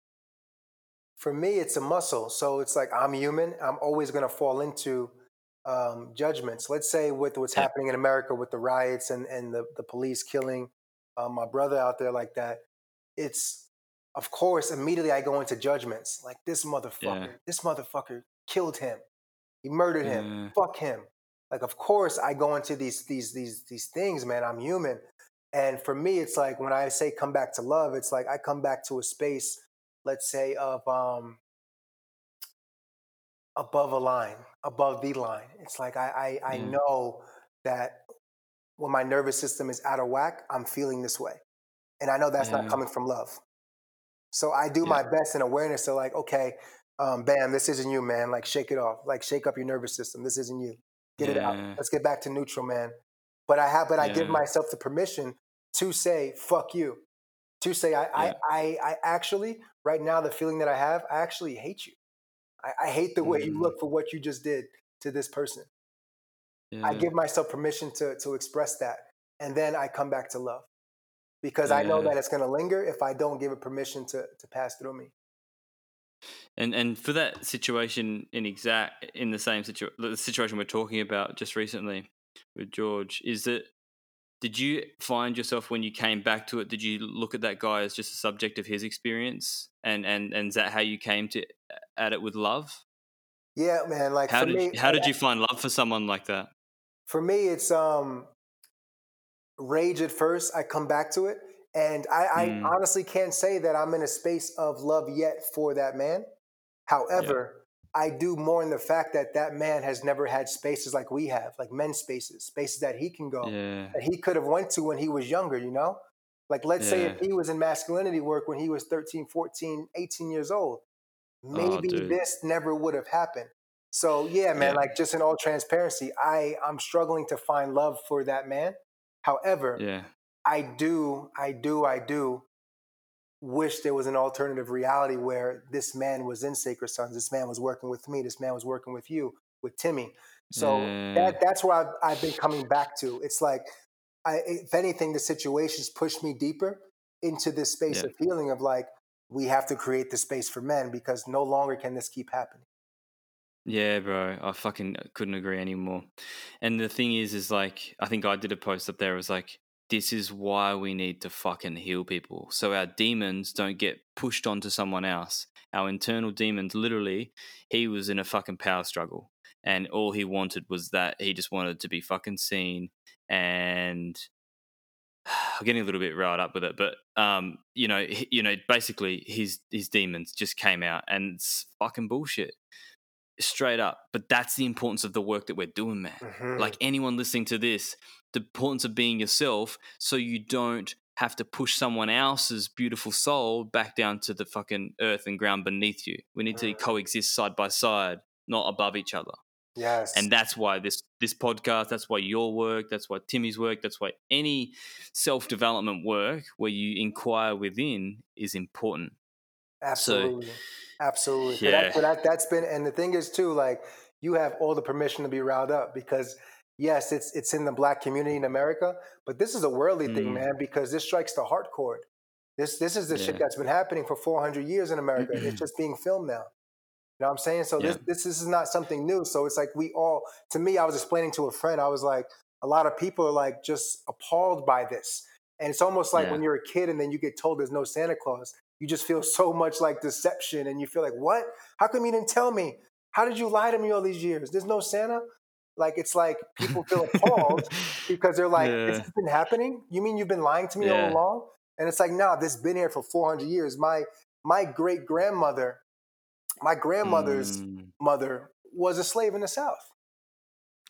Speaker 1: For me, it's a muscle. So it's like I'm human. I'm always going to fall into um, judgments. Let's say with what's
Speaker 2: Yeah,
Speaker 1: happening in America with the riots and, and the, the police killing uh, my brother out there like that. It's, of course, immediately I go into judgments like this
Speaker 2: yeah,
Speaker 1: motherfucker, this motherfucker killed him. He murdered him.
Speaker 2: yeah,
Speaker 1: Fuck him. Like, of course, I go into these these these these things, man. I'm human, and for me, it's like when I say come back to love, it's like I come back to a space, let's say, of um above a line, above the line. It's like I I, I
Speaker 2: yeah,
Speaker 1: know that when my nervous system is out of whack, I'm feeling this way, and I know that's not coming from love. So I do
Speaker 2: yeah,
Speaker 1: my best in awareness to like, okay, um, bam, this isn't you, man. Like shake it off. Like shake up your nervous system. This isn't you. Get it out. Let's get back to neutral, man. But I have, but I give myself the permission to say, fuck you. To say, I, I,
Speaker 2: yeah,
Speaker 1: I, I actually, right now, the feeling that I have, I actually hate you. I, I hate the way you
Speaker 2: mm,
Speaker 1: look for what you just did to this person. I give myself permission to to express that, and then I come back to love because I know that it's going to linger if I don't give it permission to to pass through me.
Speaker 2: And and for that situation in exact in the same situation, the situation we're talking about just recently with George, is that did you find yourself when you came back to it? Did you look at that guy as just a subject of his experience, and and and is that how you came to at it with love?
Speaker 1: Yeah, man. Like
Speaker 2: How
Speaker 1: for
Speaker 2: did
Speaker 1: me,
Speaker 2: how did you find love for someone like that?
Speaker 1: for me, it's um rage at first. I come back to it, and I, I
Speaker 2: Mm,
Speaker 1: honestly can't say that I'm in a space of love yet for that man.
Speaker 2: yeah,
Speaker 1: However, I do mourn the fact that that man has never had spaces like we have, like men's spaces, spaces that he can go,
Speaker 2: yeah,
Speaker 1: that he could have went to when he was younger, you know? Like let's say if he was in masculinity work when he was 13, 14, 18 years old,
Speaker 2: Oh,
Speaker 1: maybe
Speaker 2: dude.
Speaker 1: this never would have happened. So yeah, man,
Speaker 2: Yeah,
Speaker 1: like just in all transparency, I I'm struggling to find love for that man. However,
Speaker 2: yeah,
Speaker 1: I do, I do, I do wish there was an alternative reality where this man was in Sacred Sons. This man was working with me. This man was working with you, with Timmy. So
Speaker 2: yeah,
Speaker 1: that that's where I've, I've been coming back to. It's like, I, if anything, the situations push me deeper into this space
Speaker 2: yeah.
Speaker 1: of feeling of like, we have to create the space for men because no longer can this keep happening.
Speaker 2: Yeah, bro. I fucking couldn't agree anymore. And the thing is, is like, I think I did a post up there. It was like, this is why we need to fucking heal people. So our demons don't get pushed onto someone else. Our internal demons, literally, he was in a fucking power struggle. And all he wanted was that he just wanted to be fucking seen. And I'm getting a little bit riled up with it, but um, you know, you know, basically his his demons just came out, and it's fucking bullshit straight up. But that's the importance of the work that we're doing, man.
Speaker 1: Mhm.
Speaker 2: Like anyone listening to this, the importance of being yourself so you don't have to push someone else's beautiful soul back down to the fucking earth and ground beneath you. We need to
Speaker 1: Mm.
Speaker 2: coexist side by side, not above each other.
Speaker 1: yes,
Speaker 2: And that's why this this podcast, that's why your work, that's why Timmy's work, that's why any self-development work where you inquire within is important.
Speaker 1: Absolutely. Absolutely. So
Speaker 2: Yeah.
Speaker 1: That, that, that's been, and the thing is too, like you have all the permission to be riled up because yes, it's, it's in the black community in America, but this is a worldly thing,
Speaker 2: Mm.
Speaker 1: man, because this strikes the heart chord. This, this is the shit that's been happening for 400 years in America. it's just being filmed now. You know what I'm saying? So this, this, this is not something new. So it's like we all, to me, I was explaining to a friend, I was like, a lot of people are like just appalled by this. And it's almost like
Speaker 2: Yeah.
Speaker 1: when you're a kid and then you get told there's no Santa Claus, you just feel so much like deception and you feel like, what? How come you didn't tell me? How did you lie to me all these years? There's no Santa? Like it's like people feel appalled because they're like,
Speaker 2: Yeah.
Speaker 1: has been happening? You mean you've been lying to me
Speaker 2: Yeah.
Speaker 1: all along? And it's like, nah, this has been here for 400 years. My my great grandmother, my grandmother's
Speaker 2: Mm,
Speaker 1: mother was a slave in the South.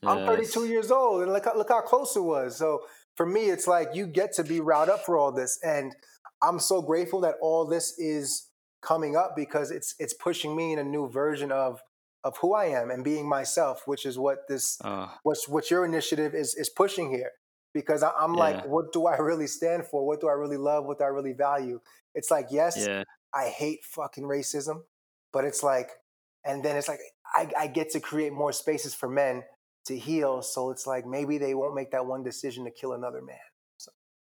Speaker 1: I'm 32 years old, and look look how close it was. So for me, it's like you get to be riled up for all this, and I'm so grateful that all this is coming up because it's it's pushing me in a new version of of who I am and being myself, which is what this
Speaker 2: Oh,
Speaker 1: what's what your initiative is is pushing here. Because I, I'm like, what do I really stand for? What do I really love? What do I really value? It's like, yes,
Speaker 2: yeah.
Speaker 1: I hate fucking racism, but it's like, and then it's like, I, I get to create more spaces for men to heal. So it's like maybe they won't make that one decision to kill another man.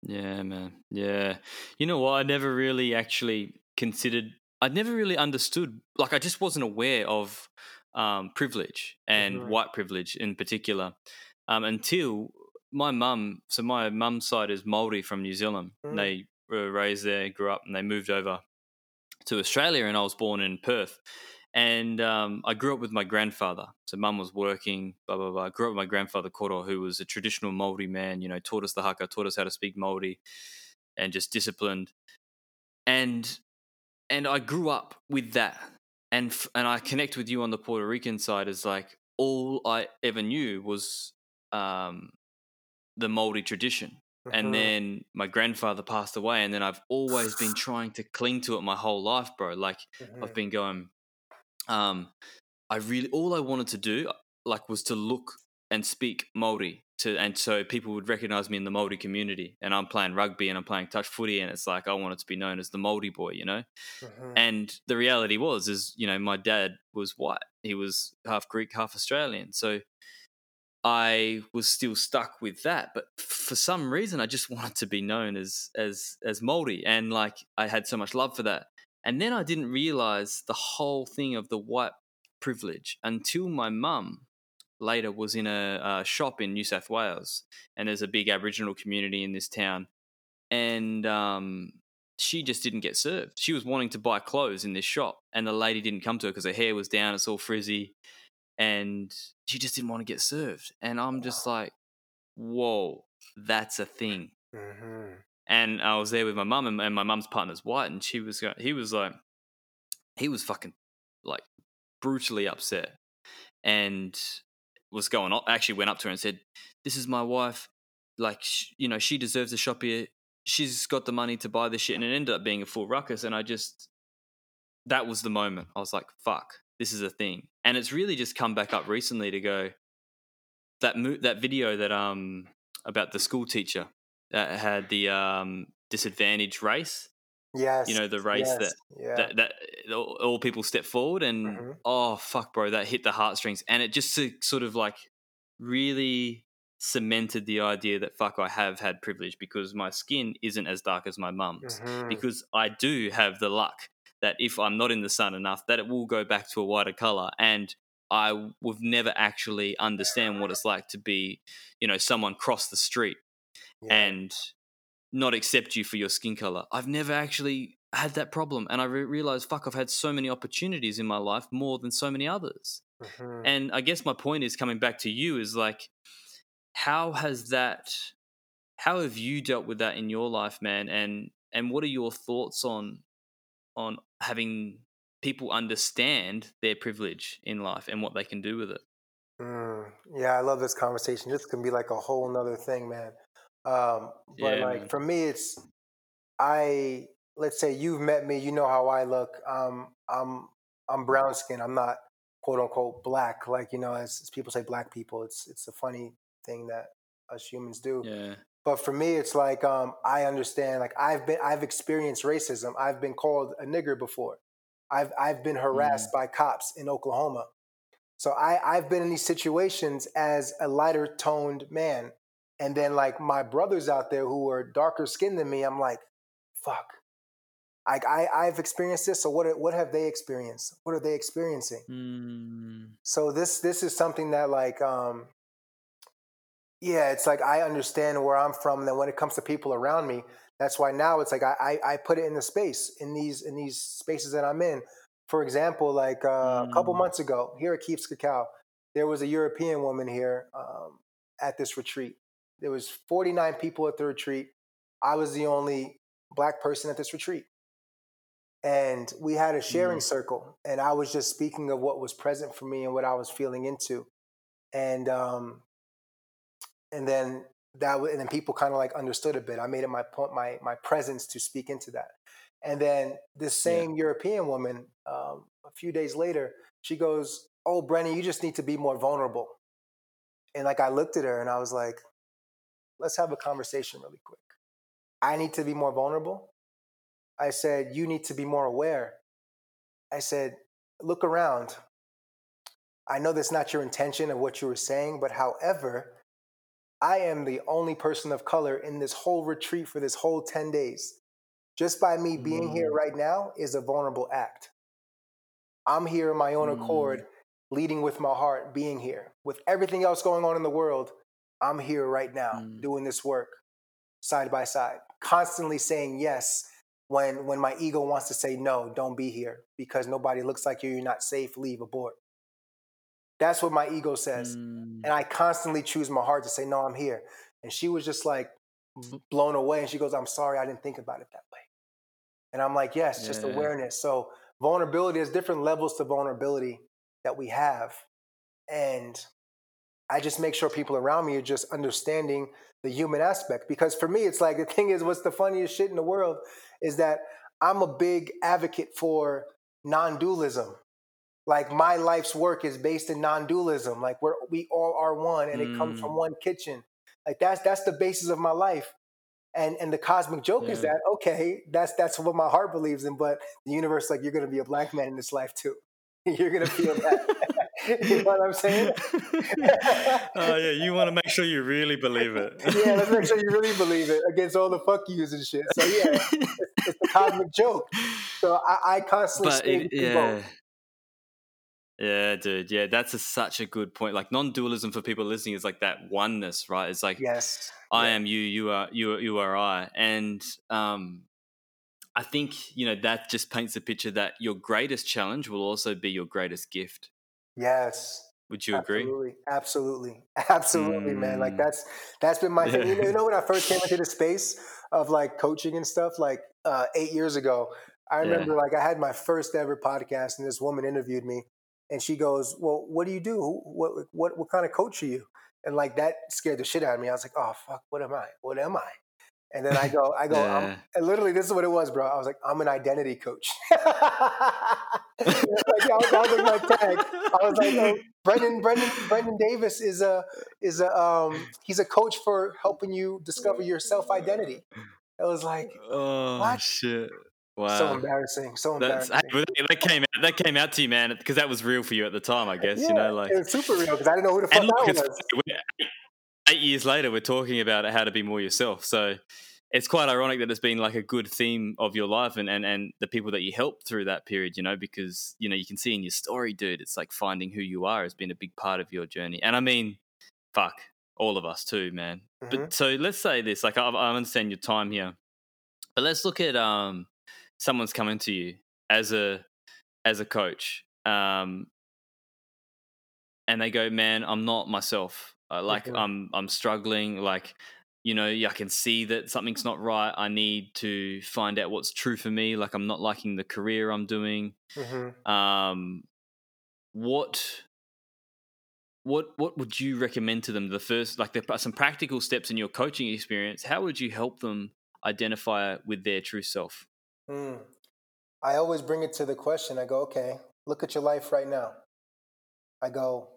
Speaker 2: Yeah, man. Yeah. You know what? I never really actually considered, I never really understood, like, I just wasn't aware of um, privilege and
Speaker 1: Mhm.
Speaker 2: white privilege in particular um, until my mum, so my mum's side is Maori from New Zealand.
Speaker 1: Mm.
Speaker 2: They were raised there, grew up, and they moved over to Australia, and I was born in Perth. And um, I grew up with my grandfather. So mum was working, blah, blah, blah. I grew up with my grandfather, Koro, who was a traditional Māori man, you know, taught us the haka, taught us how to speak Māori and just disciplined. And and I grew up with that. And f- and I connect with you on the Puerto Rican side as like all I ever knew was um, the Māori tradition and then my grandfather passed away and then i've always been trying to cling to it my whole life bro like i've been going um i really all i wanted to do like was to look and speak Māori to and so people would recognize me in the Māori community and I'm playing rugby and I'm playing touch footy and it's like I wanted to be known as the Māori boy you know?
Speaker 1: Mhm.
Speaker 2: and the reality was is you know my dad was white. He was half greek half australian. So i was still stuck with that but for some reason i just wanted to be known as as as Maori, and like i had so much love for that and then i didn't realize the whole thing of the white privilege until my mum later was in a, a shop in new south wales and there's a big aboriginal community in this town and um she just didn't get served. She was wanting to buy clothes in this shop, and the lady didn't come to her because her hair was down, it's all frizzy, and she just didn't want to get served. And I'm just like, whoa, that's a thing.
Speaker 1: Mhm.
Speaker 2: And I was there with my mum, and, and my mum's partner's white, and she was, he was like, he was fucking like brutally upset, and was going. on Actually, went up to her and said, "This is my wife. Like, sh- you know, she deserves to shop here. She's got the money to buy this shit." And it ended up being a full ruckus. And I just, that was the moment. I was like, "Fuck, this is a thing." And it's really just come back up recently to go that mo- that video that um about the school teacher that had the um disadvantaged race.
Speaker 1: Yes.
Speaker 2: You know, the race
Speaker 1: yes,
Speaker 2: that
Speaker 1: yeah.
Speaker 2: that that all people step forward and
Speaker 1: Mhm.
Speaker 2: oh fuck bro that hit the heartstrings and it just sort of like really cemented the idea that fuck I have had privilege because my skin isn't as dark as my mum's
Speaker 1: Mhm.
Speaker 2: because I do have the luck that if I'm not in the sun enough that it will go back to a whiter color and I would never actually understand what it's like to be, you know, someone cross the street
Speaker 1: Yeah.
Speaker 2: and not accept you for your skin color. I've never actually had that problem, and I re- realized, fuck, I've had so many opportunities in my life, more than so many others.
Speaker 1: Mhm.
Speaker 2: And I guess my point is coming back to you is like, how has that? How have you dealt with that in your life, man? And and what are your thoughts on on having people understand their privilege in life and what they can do with it?
Speaker 1: Mm, yeah, I love this conversation. This can be like a whole nother thing, man. Um, but
Speaker 2: Yeah,
Speaker 1: like
Speaker 2: man.
Speaker 1: for me, it's I. Let's say you've met me. You know how I look. Um, I'm I'm brown skin. I'm not quote unquote black. Like you know, as, as people say, black people. It's it's a funny thing that us humans do.
Speaker 2: Yeah.
Speaker 1: But for me, it's like um, I understand. Like I've been, I've experienced racism. I've been called a nigger before. I've I've been harassed by cops in Oklahoma. So I I've been in these situations as a lighter toned man, and then like my brothers out there who are darker skinned than me, I'm like, fuck. Like I I've experienced this. So what what have they experienced? What are they experiencing?
Speaker 2: Mm,
Speaker 1: so this this is something that like um yeah it's like i understand where i'm from and then when it comes to people around me that's why now it's like i i, I put it in the space in these in these spaces that i'm in for example like uh, a couple
Speaker 2: Mm.
Speaker 1: months ago here at Keith's cacao there was a european woman here um, at this retreat there was 49 people at the retreat. I was the only black person at this retreat. And we had a sharing
Speaker 2: Mm.
Speaker 1: circle and i was just speaking of what was present for me and what i was feeling into. And um and then that and then people kind of like understood a bit. I made it my point my my presence to speak into that. And then this
Speaker 2: Yeah.
Speaker 1: same european woman um, a few days later she goes oh Brenden you just need to be more vulnerable. And like i looked at her and i was like let's have a conversation really quick i need to be more vulnerable I said, You need to be more aware. I said, Look around. I know that's not your intention of what you were saying, but however, I am the only person of color in this whole retreat for this whole 10 days. Just by me being here
Speaker 2: Mm.
Speaker 1: right now is a vulnerable act. I'm here of my own
Speaker 2: Mm.
Speaker 1: accord, leading with my heart, being here. With everything else going on in the world, I'm here right now
Speaker 2: Mm.
Speaker 1: doing this work side by side, constantly saying yes when when my ego wants to say no, don't be here because nobody looks like you, you're not safe, leave, abort. That's what my ego says.
Speaker 2: Mm.
Speaker 1: And I constantly choose my heart to say, no, I'm here. And she was just like blown away. And she goes, I'm sorry, I didn't think about it that way. And I'm like, yes, just
Speaker 2: Yeah.
Speaker 1: awareness. So vulnerability, there's different levels to vulnerability that we have. And I just make sure people around me are just understanding the human aspect. Because for me, it's like the thing is, what's the funniest shit in the world is that I'm a big advocate for non dualism. Like my life's work is based in non dualism. Like we're, we all are one and it comes from
Speaker 2: Mm.
Speaker 1: one kitchen. Like that's, that's the basis of my life. And, and the cosmic joke is that, okay, that's, that's what my heart believes in. But the universe, like, you're going to be a black man in this life too. you're going to feel that. you know what I'm saying?
Speaker 2: oh yeah, you want to make sure you really believe it.
Speaker 1: yeah, let's make sure you really believe it against all the fuck yous and shit. So yeah, it's a cosmic joke. So I, I constantly
Speaker 2: but it, yeah.
Speaker 1: both.
Speaker 2: Yeah, dude. Yeah, that's a, such a good point. Like non-dualism for people listening is like that oneness, right? It's like
Speaker 1: Yes.
Speaker 2: I
Speaker 1: Yeah.
Speaker 2: am you, you are you, are- you are I, and um, I think you know that just paints a picture that your greatest challenge will also be your greatest gift.
Speaker 1: Yes.
Speaker 2: Would you agree?
Speaker 1: Absolutely. Absolutely. Absolutely, man. Like
Speaker 2: Mm.
Speaker 1: that's that's been my thing. You know,
Speaker 2: Yeah.
Speaker 1: when I first came into the space of like coaching and stuff, like uh, eight years ago, I
Speaker 2: Yeah.
Speaker 1: remember like I had my first ever podcast and this woman interviewed me and she goes, Well, what do you do? What what what kind of coach are you? And like that scared the shit out of me. I was like, Oh fuck, what am I? What am I? And then I go, I go, I'm,
Speaker 2: Yeah.
Speaker 1: and literally this is what it was, bro. I was like, I'm an identity coach. like, that, was, that was like my tag. I was like, oh, Brenden, Brenden, Brenden Davis is a is a um he's a coach for helping you discover your self identity. It was like
Speaker 2: Oh
Speaker 1: What?
Speaker 2: shit! Wow.
Speaker 1: So embarrassing, so embarrassing.
Speaker 2: hey, that came out, that came out to you, man, because that was real for you at the time, I guess. you know, like
Speaker 1: it was super real because I didn't know who the fuck
Speaker 2: and look, it's
Speaker 1: was.
Speaker 2: Eight, years later, we're talking about how to be more yourself. So it's quite ironic that it's been like a good theme of your life and, and, and the people that you helped through that period, you know, because, you know, you can see in your story, dude, it's like finding who you are has been a big part of your journey. And I mean, fuck, all of us too, man.
Speaker 1: Mhm.
Speaker 2: But so let's say this, like I, I understand your time here, but let's look at um someone's coming to you as a as a coach, um, and they go, "Man, I'm not myself. Uh, like. I'm I'm struggling. Like you know, I can see that something's not right. I need to find out what's true for me. Like I'm not liking the career I'm doing.
Speaker 1: Mhm.
Speaker 2: Um, what what what would you recommend to them? The first, like, the, some practical steps in your coaching experience. How would you help them identify with their true self?
Speaker 1: Mm. I always bring it to the question. I go, okay, look at your life right now. I go,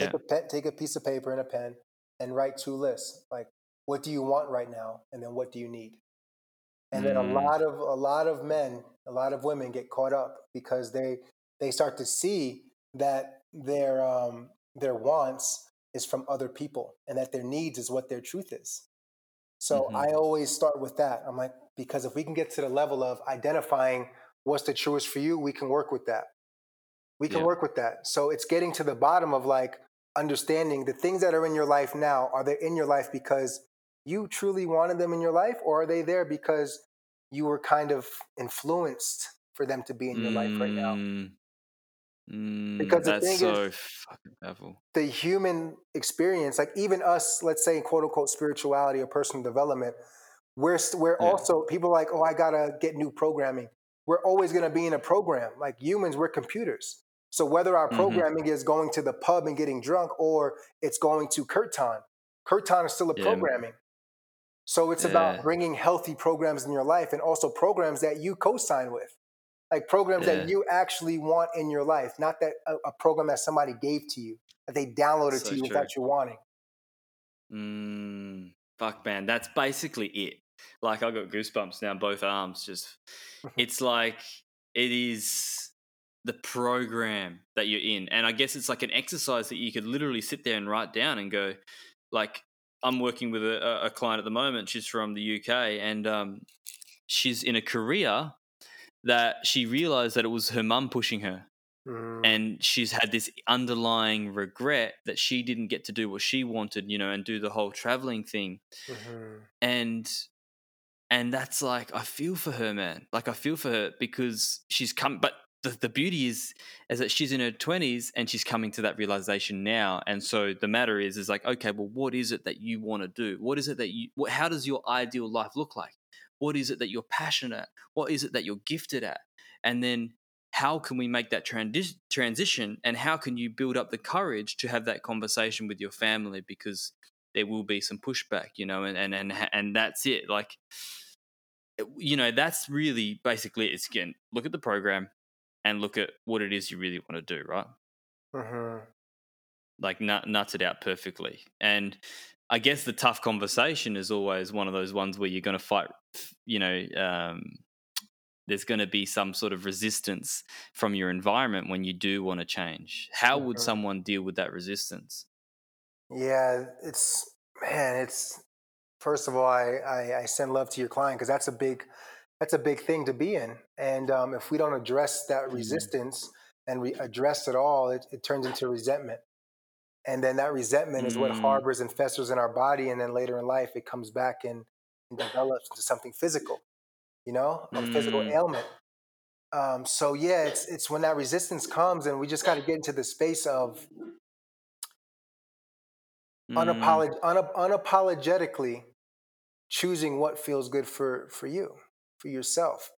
Speaker 1: take
Speaker 2: Yeah.
Speaker 1: a pen, take a piece of paper and a pen, and write two lists. Like, what do you want right now, and then what do you need? And then a
Speaker 2: Mm.
Speaker 1: lot of a lot of men, a lot of women get caught up because they they start to see that their um, their wants is from other people, and that their needs is what their truth is. So
Speaker 2: Mhm.
Speaker 1: I always start with that. I'm like, because if we can get to the level of identifying what's the truest for you, we can work with that. We can
Speaker 2: Yeah.
Speaker 1: work with that. So it's getting to the bottom of like understanding the things that are in your life now, are they in your life because you truly wanted them in your life, or are they there because you were kind of influenced for them to be in your life right now?
Speaker 2: Mm. Mm,
Speaker 1: Because the thing
Speaker 2: so
Speaker 1: is- the human experience, like even us, let's say quote unquote spirituality or personal development, we're we're
Speaker 2: Yeah.
Speaker 1: also people like, oh, I gotta get new programming. We're always gonna be in a program. Like humans, we're computers. So whether our
Speaker 2: Mhm.
Speaker 1: programming is going to the pub and getting drunk or it's going to Kirtan, Kirtan is still a
Speaker 2: Yeah.
Speaker 1: programming. So it's
Speaker 2: Yeah.
Speaker 1: about bringing healthy programs in your life and also programs that you co-sign with, like programs
Speaker 2: Yeah.
Speaker 1: that you actually want in your life, not that a, a program that somebody gave to you that they downloaded
Speaker 2: So
Speaker 1: to you
Speaker 2: true.
Speaker 1: without you wanting.
Speaker 2: Mm, fuck, man, that's basically it. Like I got goosebumps now, both arms. Just, it's like it is the program that you're in, and I guess it's like an exercise that you could literally sit there and write down and go, like, I'm working with a, a client at the moment. She's from the UK, and um, she's in a career that she realized that it was her mum pushing her.
Speaker 1: Mm,
Speaker 2: and she's had this underlying regret that she didn't get to do what she wanted you know and do the whole traveling thing.
Speaker 1: Mhm.
Speaker 2: and and that's like i feel for her man. Like i feel for her because she's come but the, the beauty is is that she's in her 20s and she's coming to that realization now. And so the matter is is like okay well what is it that you want to do? What is it that you what, how does your ideal life look like? What is it that you're passionate what is it that you're gifted at? And then how can we make that trandi- transition and how can you build up the courage to have that conversation with your family because there will be some pushback you know and and and, and that's it. Like eh, you know that's really basically it's again look at the program and look at what it is you really want to do right
Speaker 1: Mhm.
Speaker 2: like nut, nuts it out perfectly and i guess the tough conversation is always one of those ones where you're going to fight you know um, there's going to be some sort of resistance from your environment when you do want to change how would
Speaker 1: Mhm.
Speaker 2: someone deal with that resistance
Speaker 1: Yeah, it's man, it's first of all, I, I, I send love to your client because that's a big that's a big thing to be in. And um, if we don't address that
Speaker 2: Mhm.
Speaker 1: resistance and re- address it all, it, it turns into resentment. And then that resentment is what
Speaker 2: Mm.
Speaker 1: harbors and festers in our body, and then later in life, it comes back and, and develops into something physical, you know, a physical
Speaker 2: Mm.
Speaker 1: ailment. Um, so yeah, it's it's when that resistance comes, and we just got to get into the space of
Speaker 2: Mm,
Speaker 1: unapolog- unap- unapologetically choosing what feels good for for you for yourself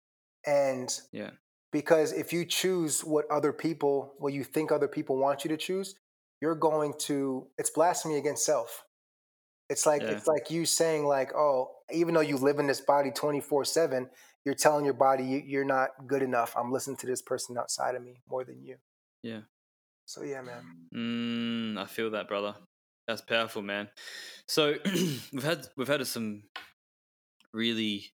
Speaker 1: and
Speaker 2: yeah
Speaker 1: because if you choose what other people what you think other people want you to choose you're going to it's blasphemy against self it's like
Speaker 2: Yeah.
Speaker 1: it's like you saying like oh even though you live in this body 24/7 you're telling your body "You- you're not good enough i'm listening to this person outside of me more than you
Speaker 2: yeah
Speaker 1: so yeah man
Speaker 2: Mm, I feel that, brother. That's powerful, man. So we've had we've had some really,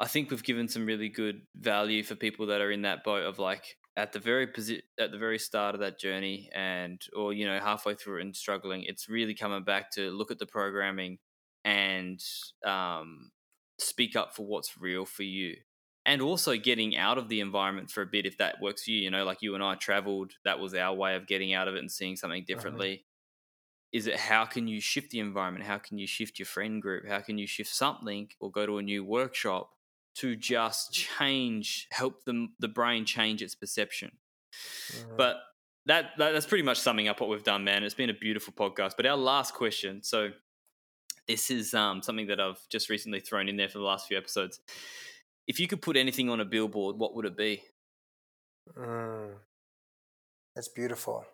Speaker 2: I think we've given some really good value for people that are in that boat of like at the very posi- at the very start of that journey, and or you know halfway through and struggling. It's really coming back to look at the programming and um, speak up for what's real for you. And also getting out of the environment for a bit if that works for you you know like you and i traveled that was our way of getting out of it and seeing something differently. Is it how can you shift the environment? How can you shift your friend group? How can you shift something or go to a new workshop to just change help them the brain change its perception mm-hmm. but that, that that's pretty much summing up what we've done man it's been a beautiful podcast but our last question so this is um, something that I've just recently thrown in there for the last few episodes. If you could put anything on a billboard, what would it be?
Speaker 1: Mm, that's beautiful.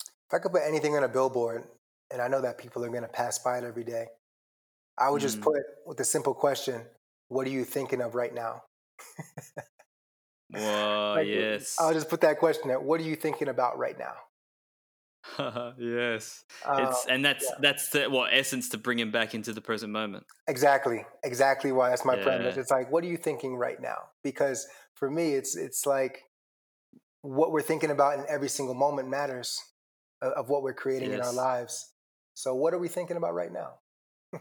Speaker 1: If I could put anything on a billboard, and I know that people are going to pass by it every day, I would mm. just put with the simple question, "What are you thinking of right now?"
Speaker 2: Whoa, like, yes.
Speaker 1: I'll just put that question there. What are you thinking about right now?
Speaker 2: yes, uh, it's and that's yeah. that's the what essence to bring him back into the present moment.
Speaker 1: Exactly, exactly. Why that's my yeah. premise. It's like, what are you thinking right now? Because for me, it's it's like what we're thinking about in every single moment matters of, of what we're creating yes. in our lives. So, what are we thinking about right now?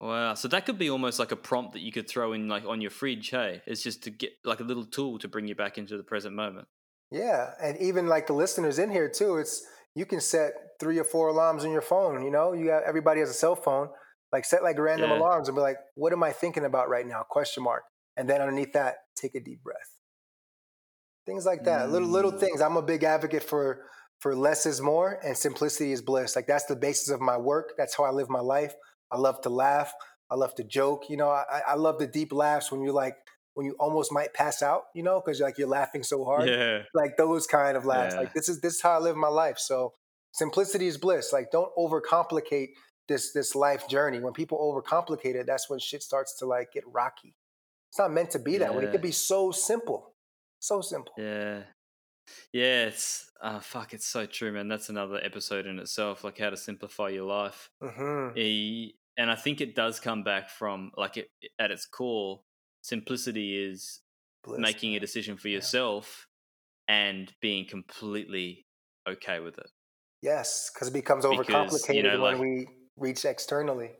Speaker 2: wow, so that could be almost like a prompt that you could throw in, like on your fridge. Hey, it's just to get like a little tool to bring you back into the present moment.
Speaker 1: Yeah, and even like the listeners in here too. It's you can set three or four alarms on your phone. You know, you got everybody has a cell phone. Like set like random yeah. alarms and be like, what am I thinking about right now? Question mark. And then underneath that, take a deep breath. Things like that. Mm. Little little mm. things. I'm a big advocate for for less is more and simplicity is bliss. Like that's the basis of my work. That's how I live my life. I love to laugh. I love to joke. You know, I, I love the deep laughs when you're like when you almost might pass out, you know, because like you're laughing so hard.
Speaker 2: Yeah.
Speaker 1: Like those kind of laughs. Yeah. Like this is this is how I live my life. So simplicity is bliss. Like don't overcomplicate this this life journey. When people overcomplicate it, that's when shit starts to like get rocky. It's not meant to be that yeah. way. It could be so simple. So simple.
Speaker 2: Yeah. Yeah, it's uh, fuck. It's so true, man. That's another episode in itself, like how to simplify your life. Mm-hmm. and I think it does come back from like it, at its core simplicity is Bliss. making a decision for yourself yeah. and being completely okay with it.
Speaker 1: Yes, because it becomes overcomplicated you know, like, when we reach externally.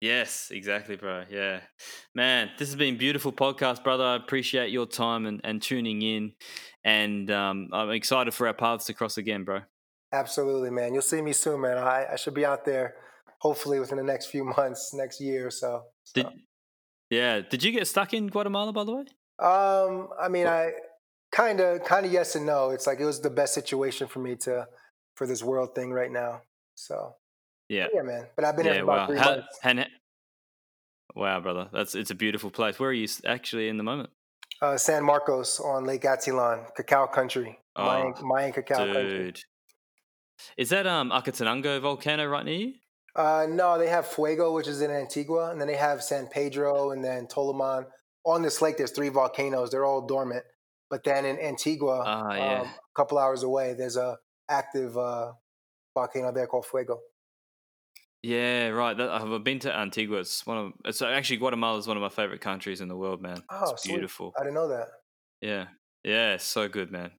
Speaker 2: Yes, exactly, bro. Yeah. Man, this has been beautiful podcast, brother. I appreciate your time and, and tuning in. And um, I'm excited for our paths to cross again, bro.
Speaker 1: Absolutely, man. You'll see me soon, man. I, I should be out there hopefully within the next few months, next year or so.
Speaker 2: so. Did, yeah. Did you get stuck in Guatemala, by the way?
Speaker 1: Um, I mean, I kind of, kind of yes and no. It's like it was the best situation for me to for this world thing right now. So
Speaker 2: yeah,
Speaker 1: yeah, man. But I've been yeah, here for about wow. three How, months. And,
Speaker 2: wow, brother, that's it's a beautiful place. Where are you actually in the moment?
Speaker 1: Uh, San Marcos on Lake Atitlan, cacao country, oh, Mayan, Mayan cacao dude. country.
Speaker 2: Is that um Acatenango volcano right near you?
Speaker 1: Uh, no, they have Fuego, which is in Antigua, and then they have San Pedro, and then Tolimán. On this lake, there's three volcanoes. They're all dormant. But then in Antigua, uh, yeah. um, a couple hours away, there's a active uh, volcano there called Fuego.
Speaker 2: Yeah, right. I've been to Antigua. It's one of it's actually Guatemala is one of my favorite countries in the world, man. Oh, it's beautiful.
Speaker 1: I didn't know that.
Speaker 2: Yeah, yeah, so good, man.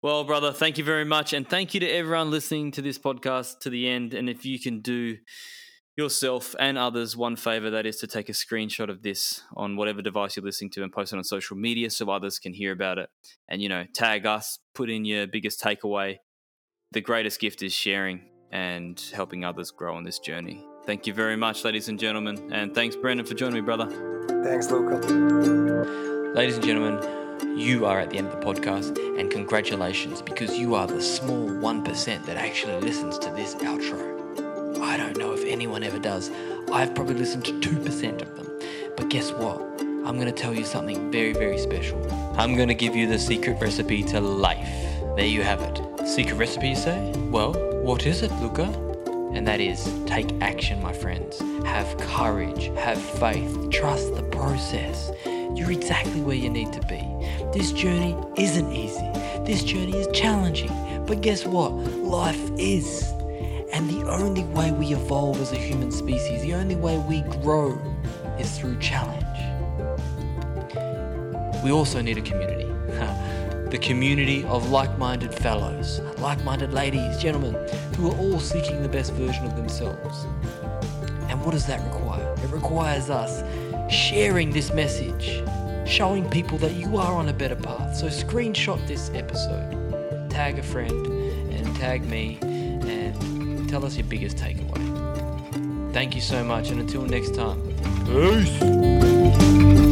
Speaker 2: Well, brother, thank you very much. And thank you to everyone listening to this podcast to the end. And if you can do yourself and others one favor, that is to take a screenshot of this on whatever device you're listening to and post it on social media so others can hear about it. And, you know, tag us, put in your biggest takeaway. The greatest gift is sharing and helping others grow on this journey. Thank you very much, ladies and gentlemen. And thanks, Brenden, for joining me, brother.
Speaker 1: Thanks, Luka.
Speaker 3: Ladies and gentlemen, you are at the end of the podcast, and congratulations because you are the small 1% that actually listens to this outro. I don't know if anyone ever does. I've probably listened to 2% of them. But guess what? I'm going to tell you something very, very special. I'm going to give you the secret recipe to life. There you have it. Secret recipe, you say? Well, what is it, Luka? And that is take action, my friends. Have courage, have faith, trust the process. You're exactly where you need to be. This journey isn't easy. This journey is challenging. But guess what? Life is. And the only way we evolve as a human species, the only way we grow is through challenge. We also need a community.
Speaker 2: The community of like minded fellows, like minded ladies, gentlemen, who are all seeking the best version of themselves. And what does that require? It requires us sharing this message, showing people that you are on a better path. So screenshot this episode, tag a friend, and tag me, and tell us your biggest takeaway. Thank you so much, and until next time, peace.